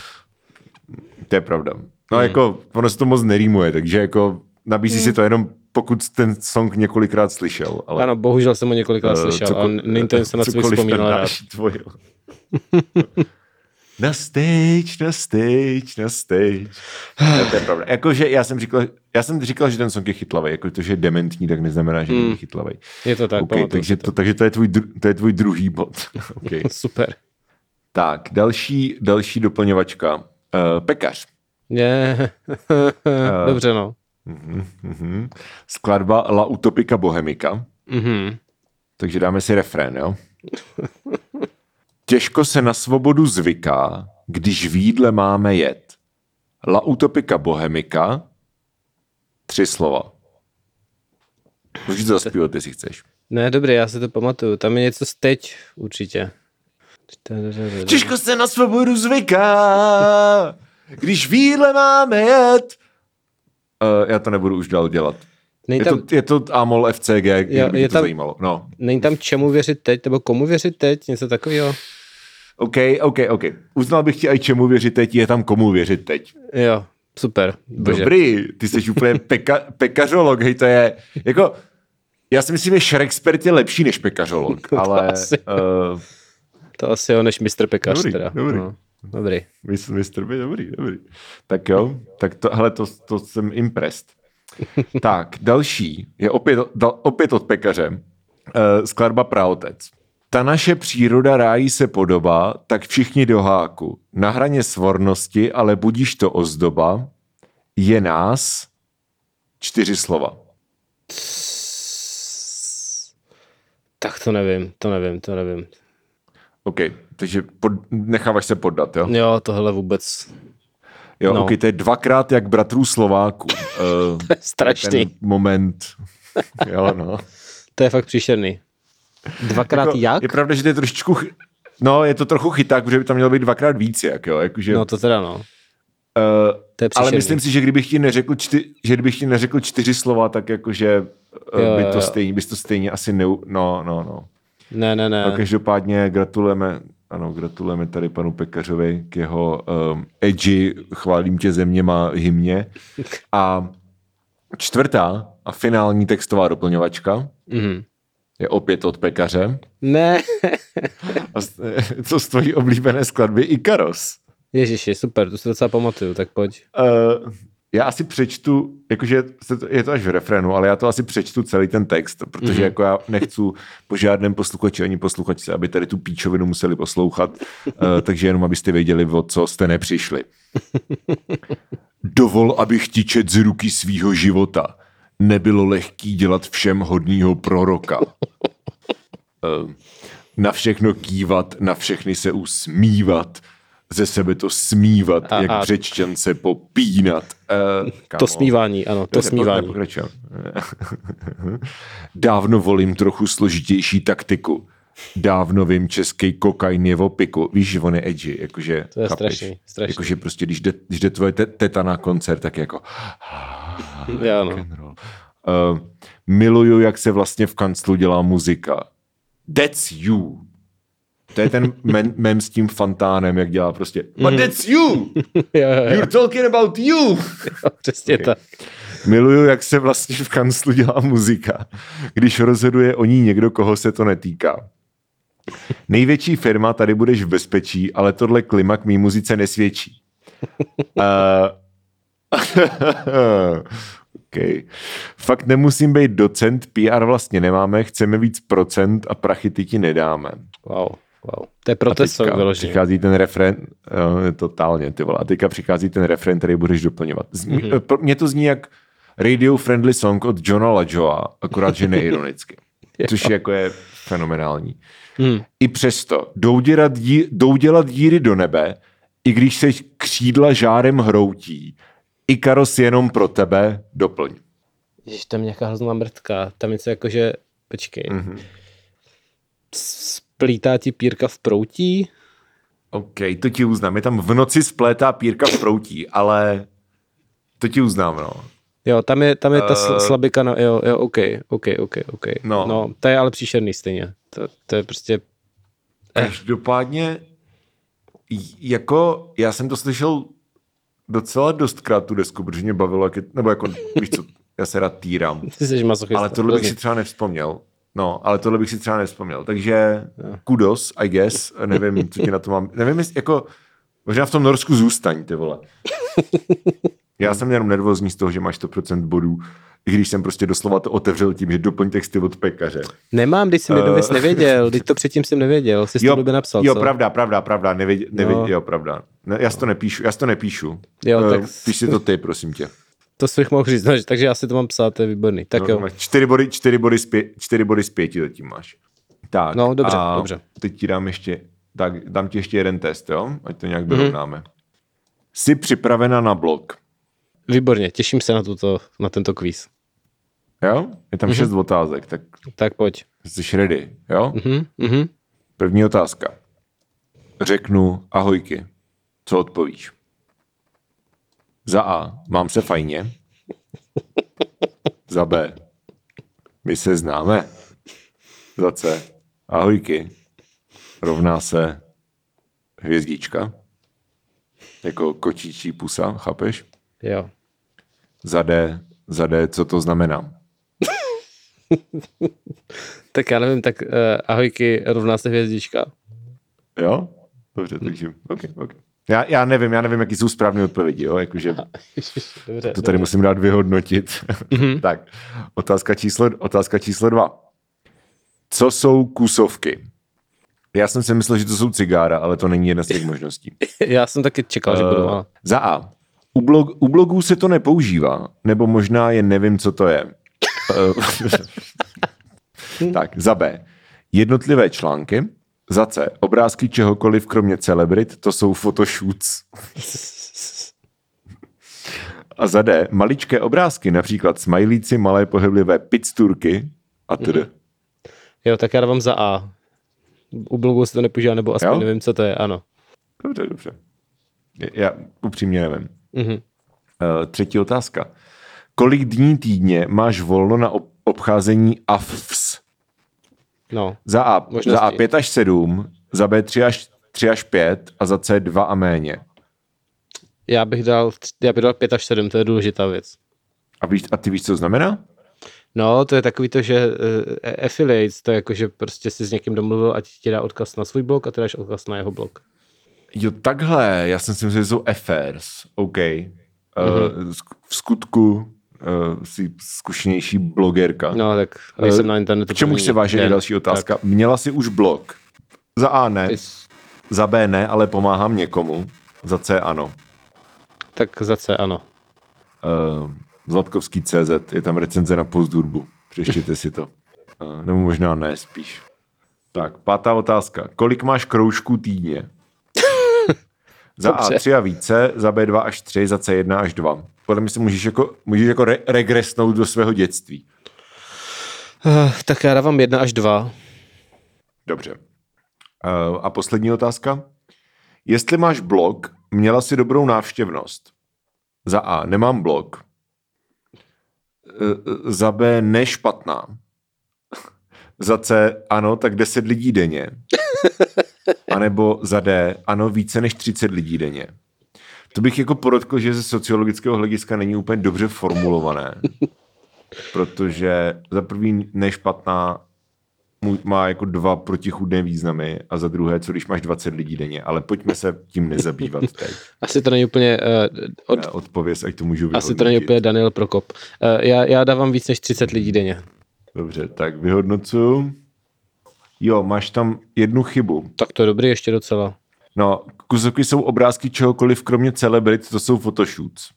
To je pravda. No hmm. jako, ono se to moc nerýmuje, takže jako nabízí hmm. si to jenom pokud ten song několikrát slyšel. Ale, Ano, bohužel jsem ho několikrát eh, slyšel, coko- ale není to něco, na cokoliv vzpomínal rád. [LAUGHS] na stage, na stage, na stage. No, [SIGHS] to je pravda. Jakože já jsem říkal, já jsem říkal, že ten song je chytlavý, jako to, že je dementní, tak neznamená, že Hmm. není chytlavý. Je to tak, Okay, takže, si to, takže to, je tvůj, dru- to je tvůj druhý bod. [LAUGHS] okay. Super. Tak, další, další doplňovačka. Uh, pekař. Je. [LAUGHS] Dobře, no. Mhm. Skladba La Utopika Bohemika. Mhm. Takže dáme si refrén, jo? Těžko se na svobodu zvyká, když v jídle máme jet. La Utopika Bohemika. Tři slova. Můžeš to zaspívat, jestli chceš. Ne, dobrý, já si to pamatuju. Tam je něco z teď určitě. Těžko se na svobodu zvyká, když v jídle máme jet. Uh, já to nebudu už dál dělat. Není Je tam, to, je to Amol FCG, kdyby je je to tam- zajímalo. No. není tam čemu věřit teď, nebo komu věřit teď, něco takového? OK, OK, OK. Uznal bych ti aj čemu věřit teď, je tam komu věřit teď. Jo, super. Bože. Dobrý, ty jsi úplně [LAUGHS] peka, pekařolog, hej, to je, jako, já si myslím, že Šrekspert je lepší než pekařolog, [LAUGHS] ale asi. uh, To asi jo, než mistr pekař Dobrý, teda. dobrý. No, dobrý. mistr, by dobrý, dobrý. Tak jo, tak to, hele, to, to jsem impressed. [LAUGHS] tak, další je opět, dal, opět od pekaře, uh, skladba Praotec. Ta naše příroda rájí se podobá, tak všichni do háku. Na hraně svornosti, ale budíš to ozdoba, je nás čtyři slova. Tak to nevím, to nevím, to nevím. OK, takže pod, necháváš se poddat, jo? Jo, tohle vůbec Jo, No. no. OK, to je dvakrát jak bratrů Slováků. Uh, [LAUGHS] to je strašný. ten moment. [LAUGHS] Jo, no. To je fakt příšerný. Dvakrát Jako, jak? Je pravda, že to je trošičku... chy- No, je to trochu chyták, protože by tam mělo být dvakrát víc, jak jo, jakože... No to teda no. uh, To je ale myslím si, že kdybych ti neřekl, čty, že kdybych ti neřekl čtyři slova, tak jakože uh, Jo, by to jo. stejně, bys to stejně asi ne... No, no, no. Ne, ne, ne. No, každopádně gratulujeme, ano, gratulujeme tady panu Pekařovi k jeho um, edgy chválím tě zeměma hymně. A čtvrtá a finální textová doplňovačka Mhm. je opět od Pekaře. Ne. A s- co z tvojí oblíbené skladby Ikaros. Ježiši, super, to si docela pamatuju, tak pojď. Uh, já asi přečtu, jakože je to až v refrénu, ale já to asi přečtu celý ten text, protože Mhm. mm-hmm. jako já nechci po žádném posluchači ani posluchačce, aby tady tu píčovinu museli poslouchat, uh, takže jenom abyste věděli, o co jste nepřišli. Dovol, abych ti čet z ruky svýho života. Nebylo lehký dělat všem hodnýho proroka. Uh, na všechno kývat, na všechny se usmívat, ze sebe to smívat, A- jak a- břečťance popínat. Uh, To smívání, ano, to smívání. Pokračujeme. [LAUGHS] Dávno volím trochu složitější taktiku. Dávno vím český kokain je v opiku. Víš, že on je edgy, jakože... To je chápeš? strašný, strašný. Jakože prostě, když jde, když jde tvoje te- teta na koncert, tak jako... [LAUGHS] Já no. Uh, miluju, jak se vlastně v kanclu dělá muzika. That's you. To je ten mem, mem s tím fantánem, jak dělá prostě But that's you! [LAUGHS] jo, jo, jo. You're talking about you! jo přesně Okay. tak. Miluju, jak se vlastně v kanclu dělá muzika, když rozhoduje o ní někdo, koho se to netýká. Největší firma, tady budeš v bezpečí, ale tohle klima k mý muzice nesvědčí. Uh, [LAUGHS] okay. Fakt nemusím být docent, PR vlastně nemáme, chceme víc procent a prachy ty ti nedáme. Wow, wow. To je protest vyloženě. přichází ten refren, uh, totálně, ty vole, a teďka přichází ten refren, který budeš doplňovat. Zní, Mhm. mm-hmm. Mně to zní jak radio-friendly song od Johna LaJoa, akorát, že neironicky. [LAUGHS] což jako je fenomenální. Hmm. I přesto jdou dělat, dí, jdou dělat díry do nebe, i když se křídla žárem hroutí. Ikaros jenom pro tebe, doplň. Ježiš, tam nějaká hrozná mrtka. Tam něco jako, že... Počkej. Mhm. Mm-hmm. Splítá ti pírka v proutí? OK, to ti uznám. Je tam v noci splétá pírka v proutí, ale to ti uznám, no. Jo, tam je, tam je ta Eh. sl- slabika, na, jo, jo, OK, OK, OK, OK. No. no to je ale příšerný stejně. To, to je prostě, Každopádně, j- jako já jsem to slyšel docela dostkrát tu desku, protože mě bavilo, jak je, nebo jako, víš co, já se rád týrám. [LAUGHS] ty jsi masochista. Ale tohle bych si třeba nevzpomněl. No, ale tohle bych si třeba nevzpomněl. Takže kudos, I guess. Nevím, co ti na to mám. Nevím, jestli, jako, možná v tom Norsku zůstaň, ty vole. Já jsem jenom nervózní z toho, že máš 100% bodů, i když jsem prostě doslova to otevřel tím, že doplň texty od pekaře. Nemám, když jsem věc nevěděl, teď to předtím jsem nevěděl, jsi to době napsal, jo co? pravda, pravda, pravda, nevěděl, nevěděl, No. jo, pravda. Ne, já si to nepíšu, já si to nepíšu. Jo, Eh, tak- Píš si to ty, prosím tě. To bych mohl říct, no, [LAUGHS] že- takže já si to mám psát, to je výborný. Tak No, jo, čtyři body, čtyři body, z pě, čtyři body z pěti zatím máš. Tak. No, dobře, a dobře. Teď ti dám ještě, tak dám ti ještě jeden test, jo? Ať to Mhm. nějak vyrovnáme. Jsi připravena na blog, výborně, těším se na, tuto, na tento kvíz. jo? Je tam Mhm. šest otázek, tak Tak pojď. jsi ready, jo? Mhm, mhm. První otázka. Řeknu ahojky. Co odpovíš? Za A. Mám se fajně. Za B. My se známe. Za C. Ahojky. Rovná se hvězdička. Jako kočičí pusa, chápeš? Jo. Za D. Za D, co to znamená? Tak já nevím, tak uh, ahojky rovná se hvězdička. Jo? Dobře, takže, okay, okay. Já, já nevím, já nevím, jaký jsou správné odpovědi, jo? Jakože [LAUGHS] Dobře. To tady musím dát vyhodnotit. Mhm. [LAUGHS] tak, otázka číslo, otázka číslo dva. Co jsou kusovky? Já jsem si myslel, že to jsou cigára, ale to není jedna z těch možností. [LAUGHS] Já jsem taky čekal, že budu. Uh, ale- za A. U, blog, u blogů se to nepoužívá, nebo možná jen nevím, co to je. Eh, tak, za B. Jednotlivé články. Za C. Obrázky čehokoliv, kromě celebrit, to jsou photoshoots. A za D. Maličké obrázky, například smajlíci, malé pohyblivé picturky a tedy. Jo, tak já dávám za A. U blogu se to nepoužívá, nebo aspoň Jo? nevím, co to je, ano. Dobře, dobře. Já upřímně nevím. Mhm. Uh, třetí otázka. Kolik dní týdně máš volno na ob- obcházení AFS? No, Za A, Možnosti. za A 5 až 7, za B 3 až, 3 až 5 a za C 2 a méně. já bych dal, já bych dal 5 až 7, to je důležitá věc. A, víš, a ty víš, co to znamená? No, to je takový to, že uh, affiliates, to je jako, že prostě si s někým domluvil, ať ti dá odkaz na svůj blog a ty dáš odkaz na jeho blog. Jo, takhle. Já jsem si myslel, že jsou affairs. OK. Uh, Mhm. sk- v skutku uh, jsi zkušenější blogerka. No, tak nejsem na internetu. K první se den, další otázka. Měla jsi už blog? Za A ne, Tak, za B ne, ale pomáhám někomu. Za C ano. tak za C, ano. Uh, Zlatkovský CZ, je tam recenze na Postdurbu. Přeštěte si to. Uh, nebo možná ne, spíš. Tak, pátá otázka. Kolik máš kroužků týdně? Za Dobře. A3 a více, za B2 až 3, za C1 až 2. Podle mě si můžeš jako, můžeš jako re- regresnout do svého dětství. Uh, tak já dávám 1 až 2. Dobře. Uh, a poslední otázka. Jestli máš blog, měla si dobrou návštěvnost. Za A, nemám blog. Uh, za B, nešpatná. [LAUGHS] Za C, ano, tak 10 lidí denně. A nebo za D, ano, více než 30 lidí denně. To bych jako podotkl, že ze sociologického hlediska není úplně dobře formulované. Protože za prvý nešpatná má jako dva protichudné významy a za druhé, co když máš 20 lidí denně. Ale pojďme se tím nezabývat teď. Asi to není úplně... Uh, od... Odpověz, ať to můžu vyhodnotit. Asi to není úplně Daniel Prokop. Uh, já, já dávám víc než 30 lidí denně. Dobře, tak vyhodnocu. Jo, máš tam jednu chybu. Tak to je dobrý ještě docela. No, kusovky jsou obrázky čehokoliv, kromě celebrit, to jsou photoshoots.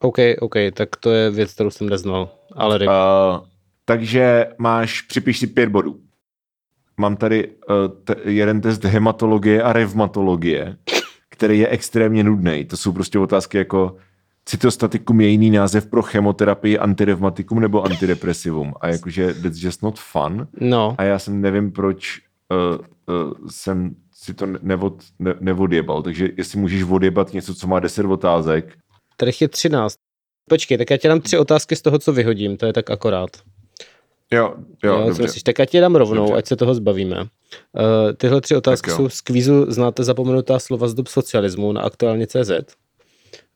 OK, OK, tak to je věc, kterou jsem neznal. Ale uh, takže máš, připiš si pět bodů. Mám tady uh, t- jeden test hematologie a revmatologie, který je extrémně nudný. To jsou prostě otázky jako cytostatikum je jiný název pro chemoterapii, antirevmatikum nebo antidepresivum. A jakože that's just not fun. No. A já jsem nevím, proč uh, uh, jsem si to nevod, ne, nevodjebal. Takže jestli můžeš odjebat něco, co má 10 otázek. Tady je 13. Počkej, tak já ti dám tři otázky z toho, co vyhodím. To je tak akorát. Jo, jo, jo dobře. Myslíš, tak já ti dám rovnou, dobře. ať se toho zbavíme. Uh, tyhle tři otázky jsou z kvízu Znáte zapomenutá slova z dob socialismu na aktuálně CZ.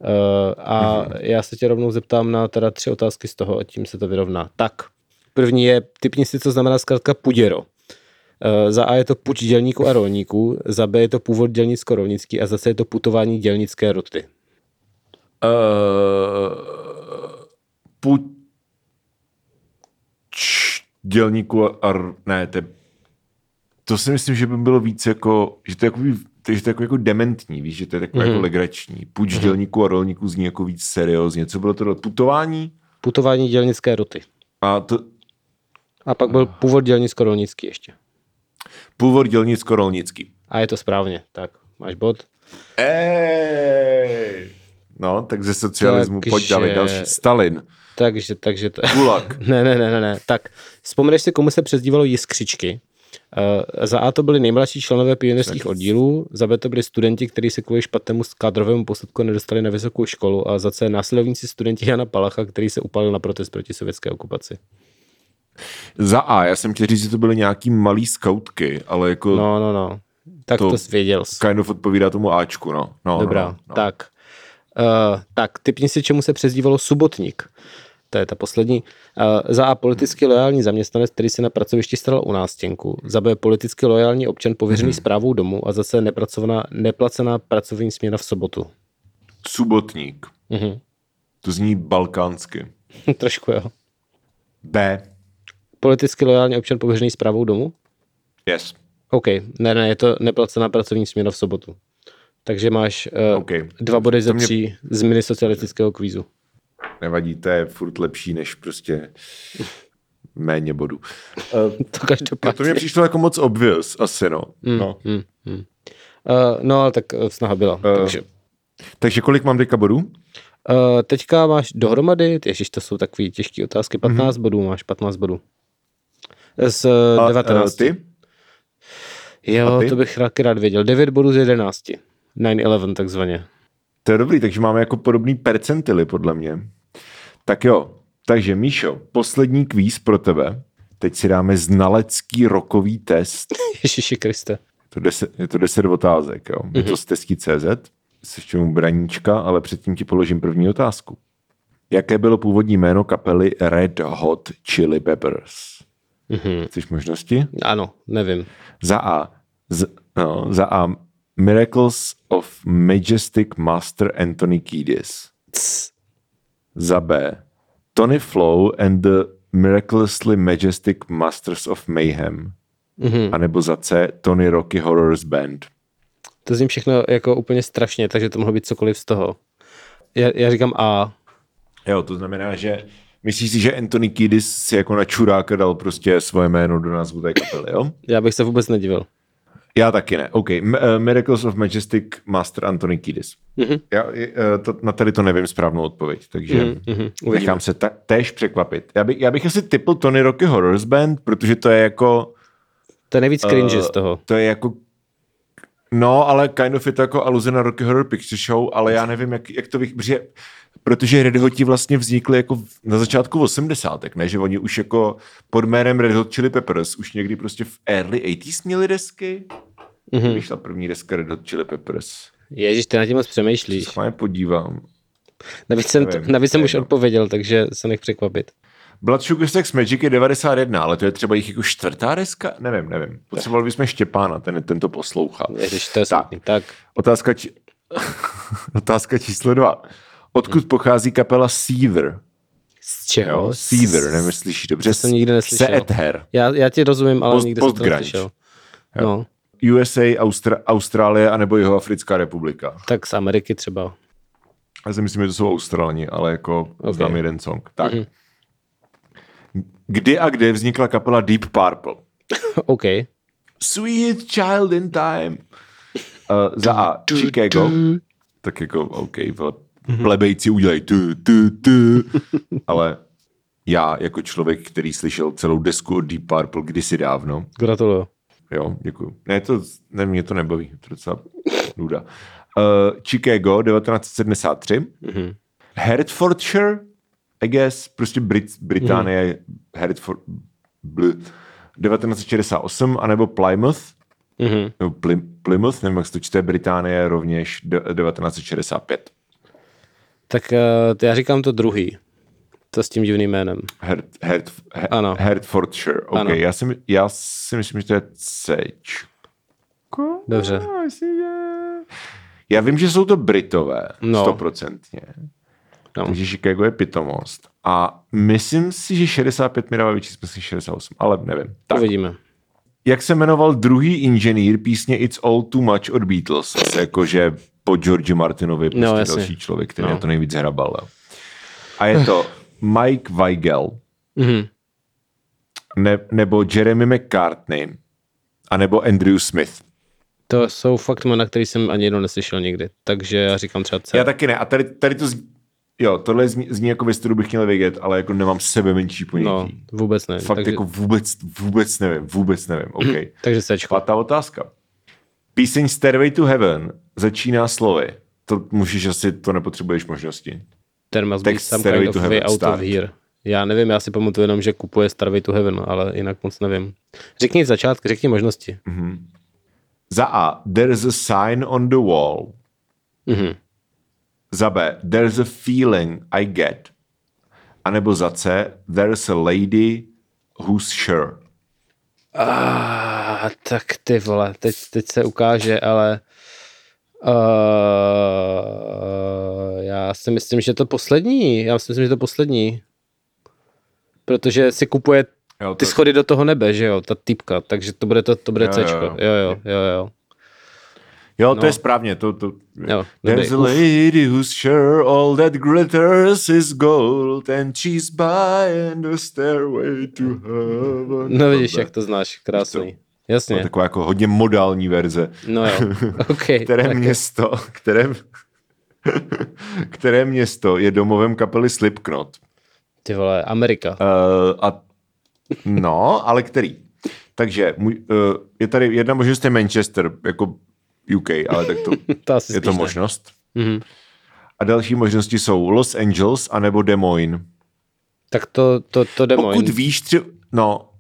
Uh, a mm-hmm. já se tě rovnou zeptám na teda tři otázky z toho, a tím se to vyrovná. Tak, první je, typni si, co znamená zkrátka puděro. Uh, za A je to puč dělníků a rolníků, za B je to původ dělnicko-rolnický a za C je to putování dělnické roty. Uh, puť dělníků a ne, to, to si myslím, že by bylo víc jako, že to je jako, to je jako, jako dementní, víš, že to je takové mm-hmm. jako mhm. legrační. Půjč mm-hmm. dělníků a rolníků zní jako víc seriózně. Co bylo to? Putování? Putování dělnické roty. A to... A pak byl původ dělnicko-rolnický ještě. Původ dělnicko-rolnický. A je to správně, tak máš bod. Ej! No, tak ze socialismu takže... pojď dávat další. Stalin. Takže, takže to... Gulag. [LAUGHS] ne, ne, ne, ne, ne. Tak, vzpomeneš si, komu se přezdívalo jiskřičky? Uh, za A to byli nejmladší členové pionýrských oddílů, za B to byli studenti, kteří se kvůli špatnému kádrovému posledku nedostali na vysokou školu a za C následovníci studenti Jana Palacha, který se upalil na protest proti sovětské okupaci. Za A, já jsem chtěl říct, že to byly nějaký malý skautky, ale jako... No, no, no. Tak to, to věděl jsi. Kind of odpovídá tomu Ačku, no. no Dobrá, no, no. tak. Uh, tak, typni si, čemu se přezdívalo subotník to je ta poslední. Za A politicky lojální zaměstnanec, který se na pracovišti staral u nástěnku. Za B politicky lojální občan pověřený zprávou mhm. domu a za C nepracovaná, neplacená pracovní směna v sobotu. Subotník. Mm-hmm. To zní balkánsky. [LAUGHS] Trošku jo. B. Politicky lojální občan pověřený zprávou domu? Yes. OK, ne, ne, je to neplacená pracovní směna v sobotu. Takže máš uh, okay. dva body ze tří mě... z mini socialistického kvízu nevadí, to je furt lepší, než prostě méně bodů. [LAUGHS] to každopádně. To mě přišlo jako moc obvious, asi no. Mm, no. Mm, mm. Uh, no, ale tak eh, snaha byla. Uh, takže. takže kolik mám teďka bodů? Uh, teďka máš dohromady, ježiš, to jsou takové těžké otázky, 15 mm-hmm. bodů máš, 15 bodů. Z uh, 19. A, ty? Jo, A ty? to bych rád, rád věděl. 9 bodů z 11. 9-11 takzvaně. To je dobrý, takže máme jako podobný percentily, podle mě. Tak jo, takže Míšo, poslední kvíz pro tebe. Teď si dáme znalecký rokový test. [LAUGHS] Ježiši Kriste. To deset, je to 10 otázek, jo. Mm-hmm. Je to z testí CZ, se čemu braníčka, ale předtím ti položím první otázku. Jaké bylo původní jméno kapely Red Hot Chili Peppers? Mm-hmm. Chceš možnosti? Ano, nevím. Za A. Z, no, za A. Miracles of Majestic Master Anthony Kiedis. Za B. Tony Flow and the Miraculously Majestic Masters of Mayhem. Mm-hmm. A nebo za C. Tony Rocky Horrors Band. To zní všechno jako úplně strašně, takže to mohlo být cokoliv z toho. Já, já říkám A. Jo, to znamená, že myslíš si, že Anthony Kiedis si jako na čuráka dal prostě svoje jméno do názvu té kapely, jo? Já bych se vůbec nedivil. Já taky ne. OK. M- uh, Miracles of Majestic Master Anthony Kiedis. Mm-hmm. Já uh, to, na tady to nevím správnou odpověď, takže mm-hmm. nechám se ta- též překvapit. Já, by, já bych asi typl Tony Rocky Horrors Band, protože to je jako... To je nejvíc cringe uh, z toho. To je jako No, ale kind of je to jako aluze na Rocky Horror Picture Show, ale já nevím, jak, jak to bych, protože, protože Red Hoti vlastně vznikly jako na začátku 80. ne, že oni už jako pod jménem Red Hot Chili Peppers už někdy prostě v early 80s měli desky. Mhm. Mm-hmm. Vyšla první deska Red Hot Chili Peppers. Ježíš, ty na tím moc přemýšlíš. Se vám podívám. Navíc jsem, to, Nevím, navíc jsem už jedno. odpověděl, takže se nech překvapit. Blood Sugar Sex Magic je 91, ale to je třeba jich jako čtvrtá deska? Nevím, nevím. Potřebovali bychom Štěpána, ten, ten to poslouchá. Ježíš, to je Tak. smutný. Tak. Otázka, či... [LAUGHS] Otázka číslo dva. Odkud pochází kapela Seether? Z čeho? Jo, Seether, nevím, slyšíš dobře. jsem nikdy neslyšel. Seether. Já, já ti rozumím, ale Post- nikdy jsem to neslyšel. No, USA, Austra- Austrálie anebo Jihoafrická republika. tak z Ameriky třeba. Já si myslím, že to jsou Australani, ale jako Ok. okay. znám jeden song. Tak. Mm-hmm. Kdy a kde vznikla kapela Deep Purple? [LAUGHS] OK. Sweet Child in Time. Uh, za A. Chicago. Tak jako, OK, vole, plebejci udělají tu, tu, tu. Ale já jako člověk, který slyšel celou desku od Deep Purple kdysi dávno, Gratuluju. jo, děkuju. Ne, to, ne, mě to nebaví, to je docela nuda. Uh, Chicago, 1973. Mhm. Hertfordshire, I guess, prostě Brit, Británie, Hertford, bl, 1968, anebo Plymouth, Mhm. nebo Ply, Plymouth, nevím, jak se to čte, Británie rovněž de, 1965. Tak uh, já říkám to druhý. To s tím divným jménem. Hert, Hert, Her, Ano. Hertfordshire, OK. Ano. Já si, já si myslím, že to je C. Dobře. Já vím, že jsou to Britové, No. stoprocentně. No. Takže Chicago je pitomost. A myslím si, že 65 mi dává větší smysl než 68, ale nevím. Tak, Uvidíme. jak se jmenoval druhý inženýr písně It's All Too Much od Beatles? Jakože po George Martinovi prostě No, no, jasně. další člověk, který No. no. na to nejvíc hrabal. Jo. A je to [LAUGHS] Mike Weigel, Mhm. ne, nebo Jeremy McCartney, anebo Andrew Smith. To jsou fakt jména, který jsem ani jednou neslyšel nikdy. Takže já říkám třeba C. Já taky ne. A tady, tady to jo, tohle zní, zní jako věc, kterou bych měl vědět, ale jako nemám sebe menší ponětí. no, vůbec ne. Fakt takže, jako vůbec, vůbec nevím, vůbec nevím. OK. [CLEARS THROAT] takže Cčko. Pátá otázka. Píseň Stairway to Heaven začíná slovy. To můžeš asi, to nepotřebuješ možnosti. Ten must be Text some Stairway kind of way Heaven out start. of here. Já nevím, já si pamatuju jenom, že kupuje Starway to Heaven, ale jinak moc nevím. Řekni začátky, řekni možnosti. Za A. There's a sign on the wall. Mhm. Za B. There's a feeling I get. A nebo za C. There's a lady who's sure. Ah, tak ty vole, teď, teď se ukáže, ale uh, já si myslím, že to poslední. Já si myslím, že to poslední. Protože si kupuje Jo, ty schody do toho nebe, že jo, ta typka, takže to bude to, to bude Jo, jo, jo, Cčko. jo. Jo, jo, jo, jo. Jo, to No. je správně. To, to, Jo, There's a lady who's sure all that glitters is gold and she's buying the stairway to heaven. No vidíš, jak to znáš, krásný. To je Jasně, taková jako hodně modální verze. no jo, [LAUGHS] ok. Které tak- město, které, které město je domovem kapely Slipknot? Ty vole, Amerika. Uh, a, no, ale který? Takže uh, je tady jedna možnost je Manchester, jako UK, ale tak to, [LAUGHS] To asi je to ne. možnost. Mhm. A další možnosti jsou Los Angeles anebo Des Moines. Tak to, to, to Des Pokud Moines. víš, tři... no,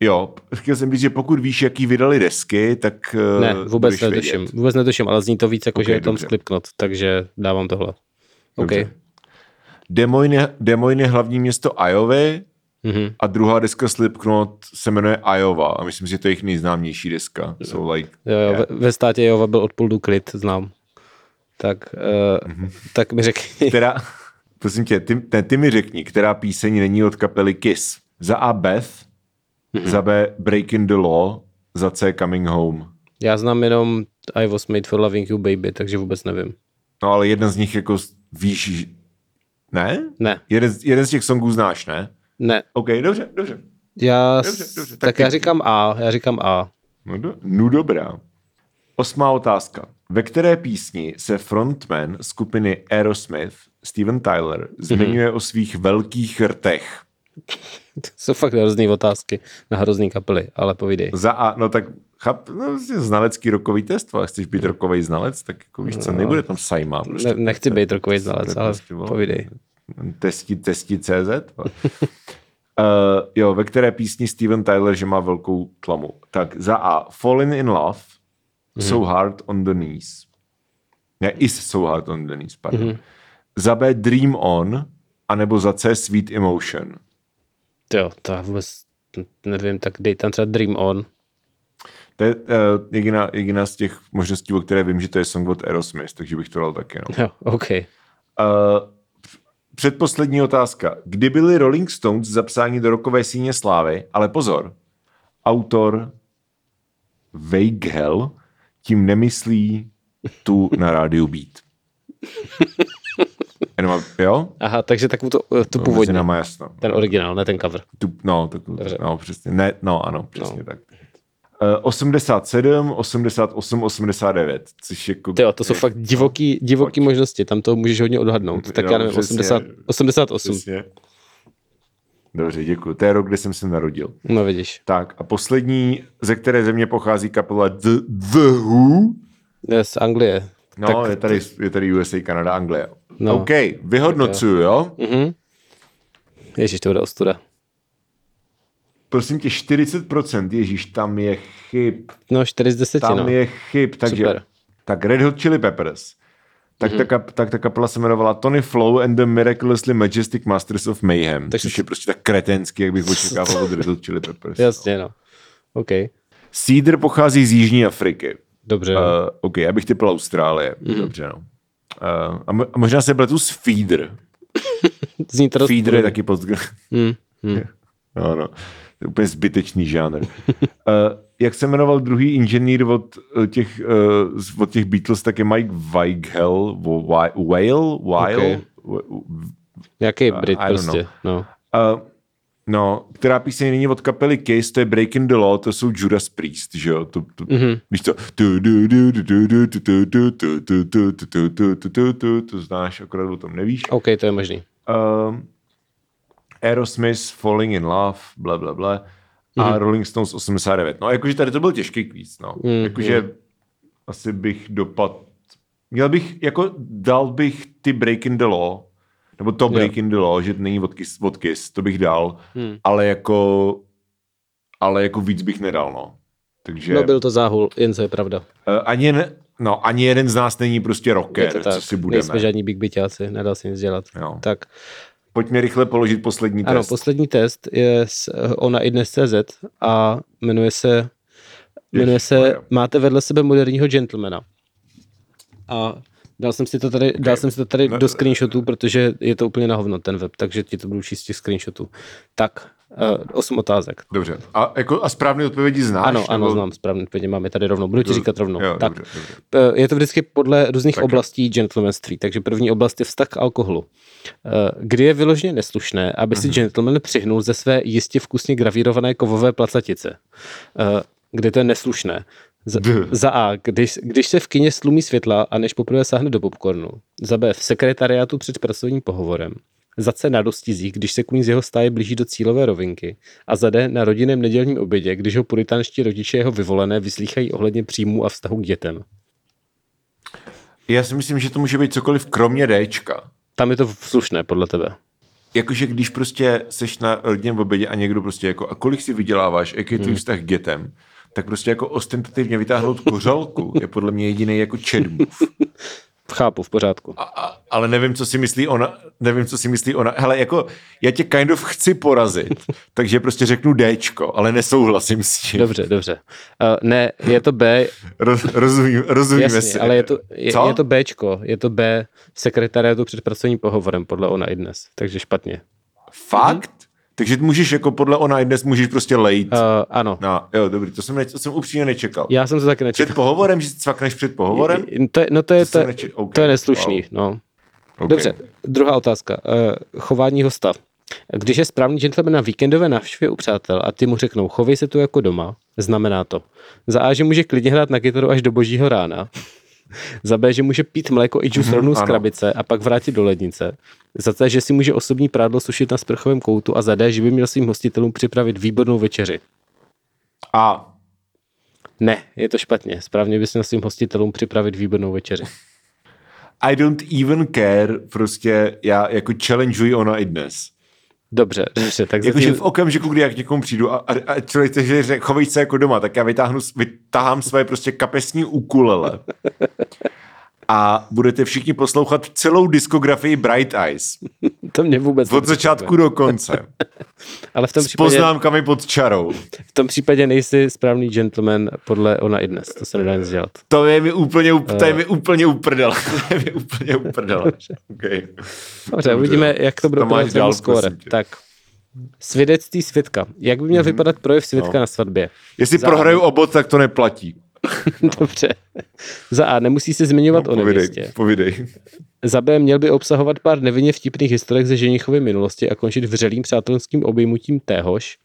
jo, chtěl jsem říct, že pokud víš, jaký vydali desky, tak eh, Ne, vůbec netuším. vědět. Vůbec netuším, ale zní to víc jako, Ok, že je tam dobře. Slipknot, takže dávám tohle. OK. Dobře. Des Moines, je, Des Moines je hlavní město Iovy Mhm. a druhá deska Slipknot se jmenuje Iowa a myslím, že to je jejich nejznámější deska. So like, Jo, jo, yeah. ve, ve státě Jova byl od půl klid, znám. Tak, uh, Mhm. tak mi řekni. [LAUGHS] která, prosím tě, ty, ne, ty mi řekni, která píseň není od kapely Kiss. Za A Beth, Mhm. za B Breaking the Law, za C Coming Home. Já znám jenom I was made for loving you baby, takže vůbec nevím. No ale jeden z nich jako víš, ne? Ne, Jeden, z- jeden z těch songů znáš, ne? Ne. OK, dobře, dobře. Já, Dobře, dobře, tak tak já říkám A, já říkám A. No, do, no dobrá. Osmá otázka. Ve které písni se frontman skupiny Aerosmith Steven Tyler zmiňuje o svých velkých rtech? [LAUGHS] To jsou fakt hrozný otázky na hrozný kapely, ale povídej. Za A, no tak chap, no, znalecký rokový test, ale chceš být rokový znalec, tak jako víš co, No. nebude tam sajma. Prostě. Ne, nechci být rokový znalec, ale prostě, povídej. Testi, testi CZ. uh, [LAUGHS] jo, ve které písni Steven Tyler, že má velkou tlamu. Tak za A, Falling in Love, So Hard on the Knees. Ne, Is So Hard on the Knees, pardon. Za B, Dream On, anebo za C, Sweet Emotion. Jo, to já vůbec nevím, tak dej tam třeba Dream On. To je uh, jediná, jediná z těch možností, o které vím, že to je song od Aerosmith, takže bych to dal taky. No. Jo, OK. Uh, předposlední otázka. Kdy byli Rolling Stones zapsáni do rokové síně slávy, ale pozor, autor Weigel tím nemyslí tu na rádiu Beat. [LAUGHS] Jenom, jo? Aha, takže takovou to, eh, tu Mezi původní, jasno. ten originál, ne ten cover. Tu, no, tak, Dobře. no, přesně. Ne, no, ano, přesně No. tak. Uh, 87, 88, 89, což jako... Tyjo, to jsou fakt divoký, divoký možnosti, tam to můžeš hodně odhadnout. Tak Jo, já nevím, přesně. 80, 88. Přesně. Dobře, děkuji. To je rok, kdy jsem se narodil. No vidíš. Tak a poslední, ze které země pochází kapela The, The Who? Je z Anglie. No, Tak- je, tady, je tady USA, Kanada, Anglie. No. OK, vyhodnocuju, jo? Mhm. Ježíš, to bude ostuda. Prosím tě, 40%, ježíš, tam je chyb. No, 4 z 10, Tam no. je chyb, takže... Super. Mhm. Tak Red Hot Chili Peppers. Tak, ta kap, tak ta kapela se jmenovala Tony Flow and the Miraculously Majestic Masters of Mayhem, Takže- Takže... což je prostě tak kretenský, jak bych očekával od Red Hot Chili Peppers. Jasně, no. OK. Cedar pochází z Jižní Afriky. Dobře. Uh, OK, já bych typil Austrálie. Mhm. Mm. Dobře, no. Uh, a, mo- a možná se pletu s Feeder. [LAUGHS] Zní to Feeder je taky post... Hmm. Hmm. no, no je úplně zbytečný žánr. uh, jak se jmenoval druhý inženýr od těch, uh, od těch Beatles, tak je Mike Weigel, Whale, Whale, Jaký Brit prostě, no. Uh, No, která píseň není od kapely Case, to je Breaking the Law, to jsou Judas Priest, že jo? To, to, mm-hmm. Víš co? To znáš, akorát o tom nevíš. OK, to je možný. Uh, Aerosmith, Falling in Love, bla, bla, bla. A Rolling Stones 89. No, jakože tady to byl těžký kvíz, no. Mm, Jakože asi bych dopad... Měl bych, jako dal bych ty Break in the Law, nebo to Break in the Law, že není od Kiss, od Kiss to bych dal, Hmm. ale jako ale jako víc bych nedal, no. Takže No byl to záhul, jen co je pravda. uh, ani, ne, no, ani jeden z nás není prostě Je rocker, to co tak. si budeme. Nejsme žádní big byťáci, nedá se nic dělat. Jo. Tak, Pojďme rychle položit poslední ano, test. poslední test je z eh, ona i dnes CZ a jmenuje se, jmenuje se. Máte vedle sebe moderního gentlemana. A dal jsem si to tady, okay. dal jsem si to tady No, do screenshotů, protože je to úplně na hovno ten web, takže ti to budu číst z těch screenshotů. Tak, uh, osm otázek. Dobře. A, jako, a správné odpovědi znáš? Ano, ano, nebo- znám správně odpovědi, máme tady rovnou. Budu ti říkat rovnou. Jo, tak, dobře, dobře. Eh, Je to vždycky podle různých Tak oblastí gentlemanství, takže první oblast je vztah k alkoholu. Eh, Kdy je vyloženě neslušné, aby si gentleman přihnul ze své jistě vkusně gravírované kovové placatice. Kdy to je neslušné. Za, za A, když, když se v kině slumí světla a než poprvé sáhne do popcornu. Za B, v sekretariátu před pracovním pohovorem. Za C na dostizích, když se kůň z jeho stáje blíží do cílové rovinky. A za D na rodinném nedělním obědě, když ho puritánští rodiče jeho vyvolené vyslýchají ohledně příjmů a vztahu k dětem. Já si myslím, že to může být cokoliv kromě Dčka. Tam je to slušné, podle tebe. Jakože když prostě seš na rodinném obědě a někdo prostě jako, a kolik si vyděláváš, jaký je tvůj Hmm. vztah k dětem, tak prostě jako ostentativně vytáhnout kořalku je podle mě jediný jako move. [LAUGHS] Chápu, v pořádku. A, a, ale nevím, co si myslí ona, nevím, co si myslí ona. Hele, jako, já tě kind of chci porazit, [LAUGHS] takže prostě řeknu Dčko, ale nesouhlasím s tím. Dobře, dobře. Uh, ne, je to B, Roz, rozumím, rozumíme jasně, si. ale je to, je, Co? je to Bčko, je to B sekretariátu před pracovním pohovorem, podle ona i dnes, takže špatně. Fakt? Takže můžeš jako podle ona dnes můžeš prostě lejt. Uh, ano, No, jo, dobrý, to jsem, ne, to jsem upřímně nečekal. já jsem to taky nečekal. Před pohovorem, že cvakneš před pohovorem? To je, no to je, To to, neče- OK, to je neslušný, wow. no. Okay. Dobře, druhá otázka. Uh, chování hosta. Když je správný gentleman na víkendové návštěvě u přátel a ty mu řeknou, chovej se tu jako doma, znamená to. Za A, že může klidně hrát na kytaru až do božího rána. [LAUGHS] Za B, že může pít mléko i džus rovnou z krabice a pak vrátit do lednice. Za C, že si může osobní prádlo sušit na sprchovém koutu a za D, že by měl svým hostitelům připravit výbornou večeři. A Ne, je to špatně. Správně bys měl svým hostitelům připravit výbornou večeři. I don't even care, prostě já jako challengeuji ona i dnes. Dobře, dobře, tak Jakože zatím, v okamžiku, kdy já k někomu přijdu a, a, a člověk že řek- chovej se jako doma, tak já vytáhnu, vytáhám své prostě kapesní ukulele. A budete všichni poslouchat celou diskografii Bright Eyes. to mě vůbec Od začátku do konce. [LAUGHS] Ale v tom, S případě, poznámkami pod čarou. v tom případě nejsi správný gentleman podle ona i dnes. To se nedá nic dělat. To je mi úplně, up- to je Eh. mi úplně uprdele. [LAUGHS] To je mi úplně uprdele. Okay. Dobře, uvidíme, jak to bude To máš dál, skóre. Tak. Svědectví svědka. Jak by měl Mhm. vypadat projev svědka No. na svatbě? Jestli Za- prohraju obod, tak to neplatí. [LAUGHS] Dobře. Za A. Nemusí se zmiňovat No, o povidej, nevěstě. povidej. Za B. Měl by obsahovat pár nevinně vtipných historek ze ženichovy minulosti a končit vřelým přátelským obejmutím téhož.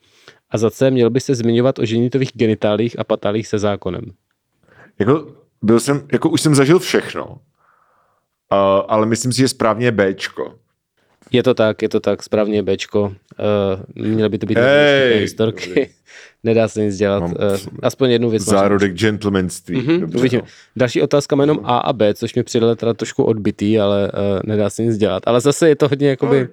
A za C. Měl by se zmiňovat o ženitových genitálích a patálích se zákonem. Jako, byl jsem, jako už jsem zažil všechno, uh, ale myslím si, že správně je Bčko. Je to tak, je to tak, správně Bčko. Uh, měly by to být vtipné historky. dobrý. Nedá se nic dělat. Mám Uh, aspoň jednu věc. Zárodek gentlemanství. Mhm, Dobře, uvidíme. no. Další otázka jenom A a B, což mi přidala teda trošku odbitý, ale uh, nedá se nic dělat. Ale zase je to hodně, jakoby,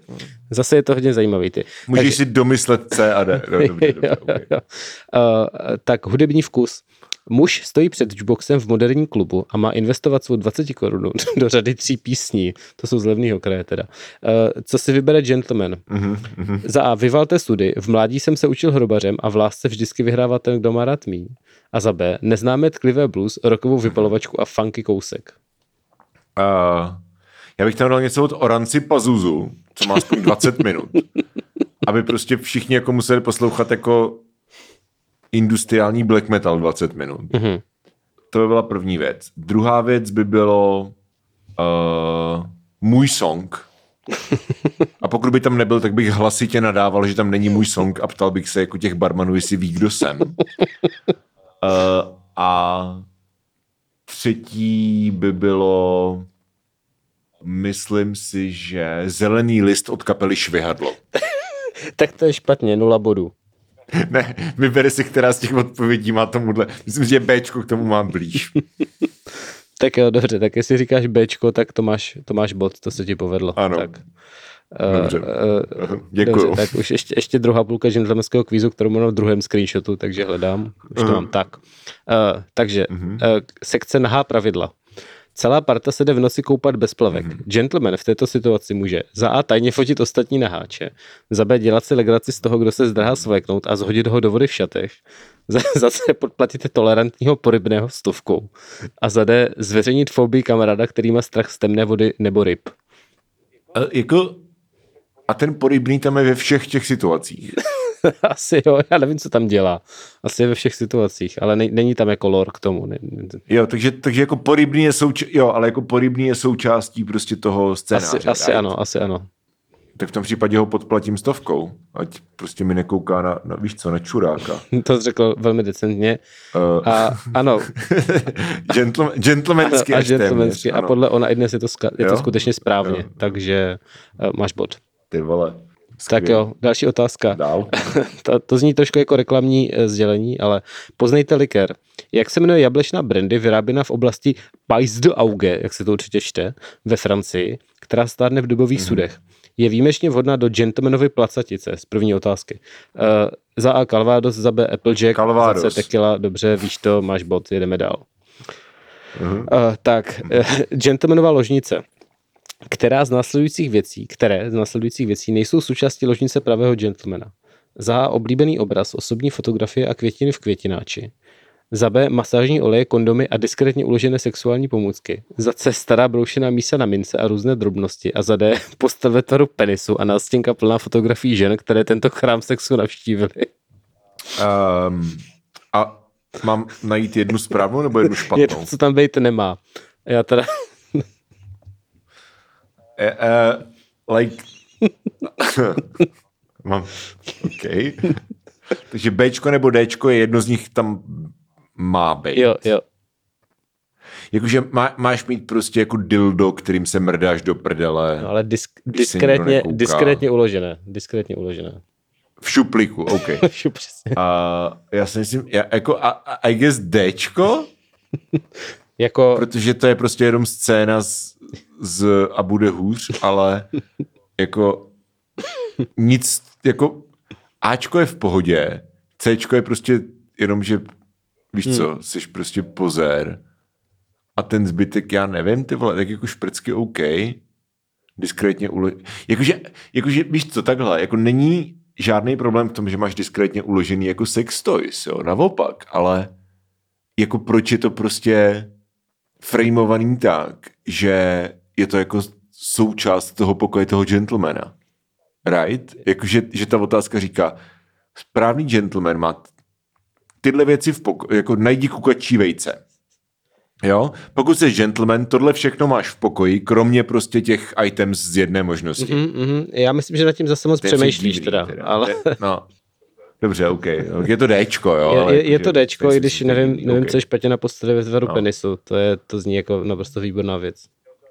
zase je to hodně zajímavý. Ty. Můžeš si domyslet C a D. No, [LAUGHS] dobře, dobře, okay. Uh, tak hudební vkus. Muž stojí před jukeboxem v moderním klubu a má investovat svou 20 korun [LAUGHS] do řady tří písní. To jsou z levného kraje teda. Uh, co si vybere gentleman? Mhm, mhm. Za A. Vyvalte sudy. V mládí jsem se učil hrobařem a v lásce vždycky vyhrává ten, kdo má rád míň. A za B. Neznáme tklivé blues, rokovou vypalovačku a funky kousek. Uh, já bych tam dal něco od Oranci Pazuzu, co má aspoň 20 minut. Aby prostě všichni jako museli poslouchat jako industriální black metal 20 minut. Mhm. To by byla první věc. Druhá věc by bylo uh, můj song. A pokud by tam nebyl, tak bych hlasitě nadával, že tam není můj song a ptal bych se jako těch barmanů, jestli ví, kdo jsem. Uh, a třetí by bylo myslím si, že zelený list od kapely Švihadlo. [LAUGHS] Tak to je špatně, nula bodů. [LAUGHS] Ne, vybere si, která z těch odpovědí má tomuhle. Myslím, že Bčko k tomu mám blíž. [LAUGHS] Tak jo, dobře, tak jestli říkáš Bčko, tak to máš, to máš bod, to se ti povedlo. Ano. Tak. Dobře. Uh, uh, [LAUGHS] Děkuju. Dobře, tak už ještě, ještě druhá půlka gentlemanského kvízu, kterou mám v druhém screenshotu, takže hledám. Už to mám tak. Uh, takže uh, sekce nahá pravidla. Celá parta se jde v noci koupat bez plavek. Gentleman v této situaci může za A tajně fotit ostatní naháče, za B dělat si legraci z toho, kdo se zdrhá svléknout a zhodit ho do vody v šatech, za, [LAUGHS] za C podplatit tolerantního porybného stovkou a za D zveřejnit fobii kamaráda, který má strach z temné vody nebo ryb. A, jako, a ten porybný tam je ve všech těch situacích. [LAUGHS] Asi jo, já nevím, co tam dělá. Asi je ve všech situacích, ale ne, není tam jako lore k tomu. Ne, ne, Jo, takže, takže jako porybný je souč- jo, ale jako porybný je součástí prostě toho scénáře. asi, asi right? ano, asi ano. Tak v tom případě ho podplatím stovkou, ať prostě mi nekouká na, na víš co, na čuráka. [LAUGHS] To jsi řekl velmi decentně. Uh, A ano, [LAUGHS] Gentleman, ano gentlemansky a téměř. A podle ona i dnes je to, ska, je to skutečně správně, Jo. takže uh, máš bod. Ty vole. Tak Skvělý. jo, další otázka. Dál. [LAUGHS] to, to zní trošku jako reklamní eh, sdělení, ale poznejte likér. Jak se jmenuje jablečná brandy vyráběna v oblasti Pays de Auge, jak se to určitě čte, ve Francii, která stárne v dubových Mhm. mm-hmm. sudech? Je výjimečně vhodná do gentlemanovy placatice z první otázky. Uh, za A Calvados, za B Applejack, Calvados. za C Tequila, dobře, víš to, máš bod, jedeme dál. Mhm. Uh, tak, uh, [LAUGHS] gentlemanová ložnice. Která z následujících věcí, které z následujících věcí nejsou součástí ložnice pravého gentlemana? Za A oblíbený obraz, osobní fotografie a květiny v květináči. Za B masážní oleje, kondomy a diskrétně uložené sexuální pomůcky. Za C stará broušená mísa na mince a různé drobnosti. A za D [LAUGHS] postav ve tvaru penisu a nástěnka plná fotografií žen, které tento chrám sexu navštívili. Um, a mám najít jednu správnou nebo jednu [LAUGHS] Je špatnou? to, co tam být nemá. Já teda, Uh, uh, like... [LAUGHS] mám, OK. Takže Bčko nebo Dčko je jedno z nich tam má být. jo, jo. Jakože má, máš mít prostě jako dildo, kterým se mrdáš do prdele. No, ale disk, diskrétně, diskrétně uložené. Diskrétně uložené. V šuplíku, OK. [LAUGHS] Přesně. A já si myslím, já, jako a, a, I guess Dčko, [LAUGHS] Jako, protože to je prostě jenom scéna z, z a bude hůř, ale jako nic, jako Ačko je v pohodě, Cčko je prostě jenom, že víš co, jsi prostě pozér a ten zbytek, já nevím, ty vole, tak jako šprcky OK, diskrétně ulo... Jakože, jakože, víš co, takhle, jako není žádný problém v tom, že máš diskrétně uložený jako sex toys, jo, naopak, ale jako proč je to prostě frameovaný tak, že je to jako součást toho pokoje toho gentlemana. Right? Jakože, že ta otázka říká, správný gentleman má tyhle věci v pokoji, jako najdi kukačí vejce. Jo? Pokud jsi gentleman, tohle všechno máš v pokoji, kromě prostě těch items z jedné možnosti. mm, mm, já myslím, že nad tím zase moc přemýšlíš divný teda. Ale No. Dobře, OK. Je to Dčko, jo. je, ale je, je to Dčko, i když nevím, nevím OK. co je špatně na posteli ve tvaru No. penisu. To, je, to zní jako naprosto výborná věc.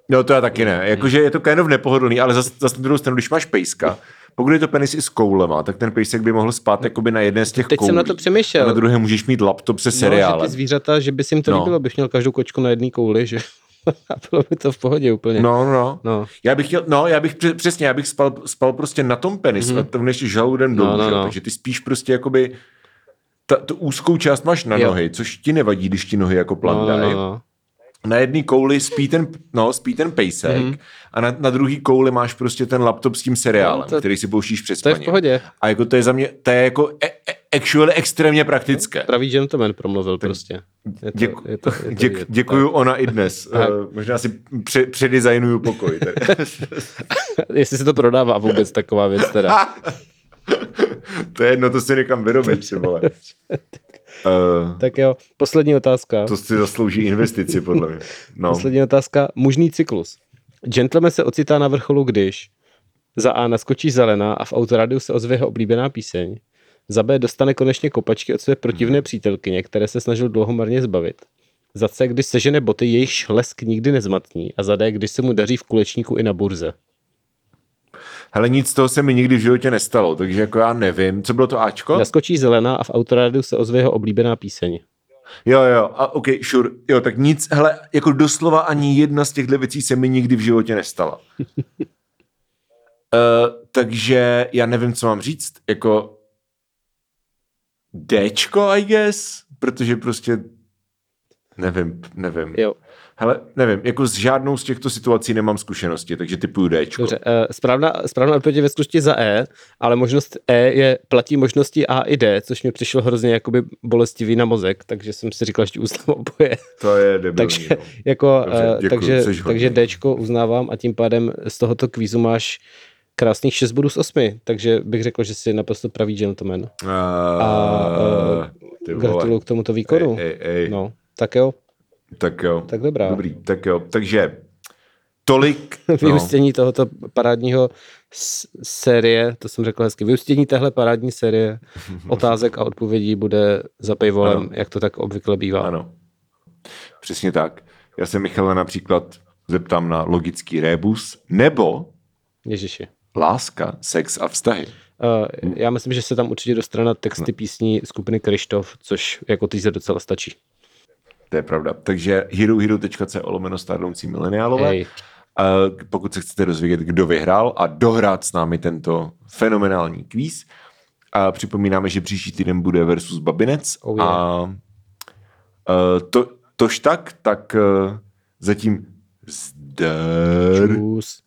No to já taky ne. Jakože je to kind of nepohodlný, ale zase zas na druhou stranu, když máš pejska, pokud je to penis i s koulema, tak ten pejsek by mohl spát jakoby na jedné z těch Teď koulí. jsem na to přemýšlel. A na druhé můžeš mít laptop se No, že seriálem. ty zvířata, že by si jim to No. líbilo, bych měl každou kočku na jedné kouli, že [LAUGHS] a bylo by to v pohodě úplně. No, no, no. No. Já bych chtěl, no, já bych pře- přesně, já bych spal, spal prostě na tom penisu mm-hmm. a to než žaludem dolů, Mhm. No, no, no. takže ty spíš prostě jakoby ta, tu úzkou část máš na Jo. nohy, což ti nevadí, když ti nohy jako no, plandají. no, no, no. Na jedné kouli spí ten, no, spí ten pejsek Mhm. mm-hmm. a na, na druhý kouli máš prostě ten laptop s tím seriálem, No, no, to- který si pouštíš přes To je v pohodě. A jako to je za mě, to je jako e, e, actually extrémně praktické. Pravý gentleman promluvil prostě. Je to, Děku, je to, je to děk, vidět. děkuju ona i dnes. [LAUGHS] Tak. Uh, možná si pře, předizajnuju pokoj. [LAUGHS] Jestli se to prodává vůbec taková věc teda. [LAUGHS] to je jedno, to si někam vyrobit, ty vole. Uh, Tak jo, poslední otázka. to si zaslouží investici, podle mě. No. Poslední otázka. Mužný cyklus. Gentleman se ocitá na vrcholu, když za A naskočí zelená a v autorádiu se ozve jeho oblíbená píseň. Za B dostane konečně kopačky od své protivné přítelkyně, které se snažil dlouho marně zbavit. Za C, když sežene boty, jejichž lesk nikdy nezmatní. A za D, když se mu daří v kulečníku i na burze. Hele, nic z toho se mi nikdy v životě nestalo, takže jako já nevím. Co bylo to Ačko? Naskočí zelená a v autorádiu se ozve jeho oblíbená píseň. Jo, jo, a OK, sure. Jo, tak nic, hele, jako doslova ani jedna z těchto věcí se mi nikdy v životě nestala. uh, [LAUGHS] takže já nevím, co mám říct. Jako Dčko, I guess, protože prostě nevím, nevím. Jo. Hele, nevím, jako s žádnou z těchto situací nemám zkušenosti, takže typuju Dčko. Dobře, eh, správná, správná odpověď je ve skutečnosti za E, ale možnost E je platí možnosti A i D, což mi přišlo hrozně jakoby bolestivý na mozek, takže jsem si říkal, že uznám oboje. To je debilní. [LAUGHS] takže, no. jako, Dobře, eh, děkuju, takže, takže Dčko uznávám a tím pádem z tohoto kvízu máš krásných 6 bodů z 8, takže bych řekl, že jsi naprosto pravý gentleman. Uh, A, vole. Gratuluju k tomuto výkonu. Ej, ej, ej. No, tak jo, Tak jo. tak dobrá. Dobrý, tak jo. Takže tolik. [LAUGHS] no, Vyústění tohoto parádního série, to jsem řekl hezky, vyústění téhle parádní série [LAUGHS] otázek a odpovědí bude za Ano. jak to tak obvykle bývá. ano. Přesně tak. Já se Michala například zeptám na logický rébus nebo Ježiši. Láska, sex a vztahy. Uh, já myslím, že se tam určitě dostane na texty písní skupiny Krištof, což jako teaser docela stačí. To je pravda. Takže herohero.co lomeno stárnoucí mileniálové. Hej. A pokud se chcete dozvědět, kdo vyhrál a dohrát s námi tento fenomenální kvíz, a připomínáme, že příští týden bude versus Babinec Oh yeah. a uh, to, tož tak, tak uh, zatím zdar. Čus.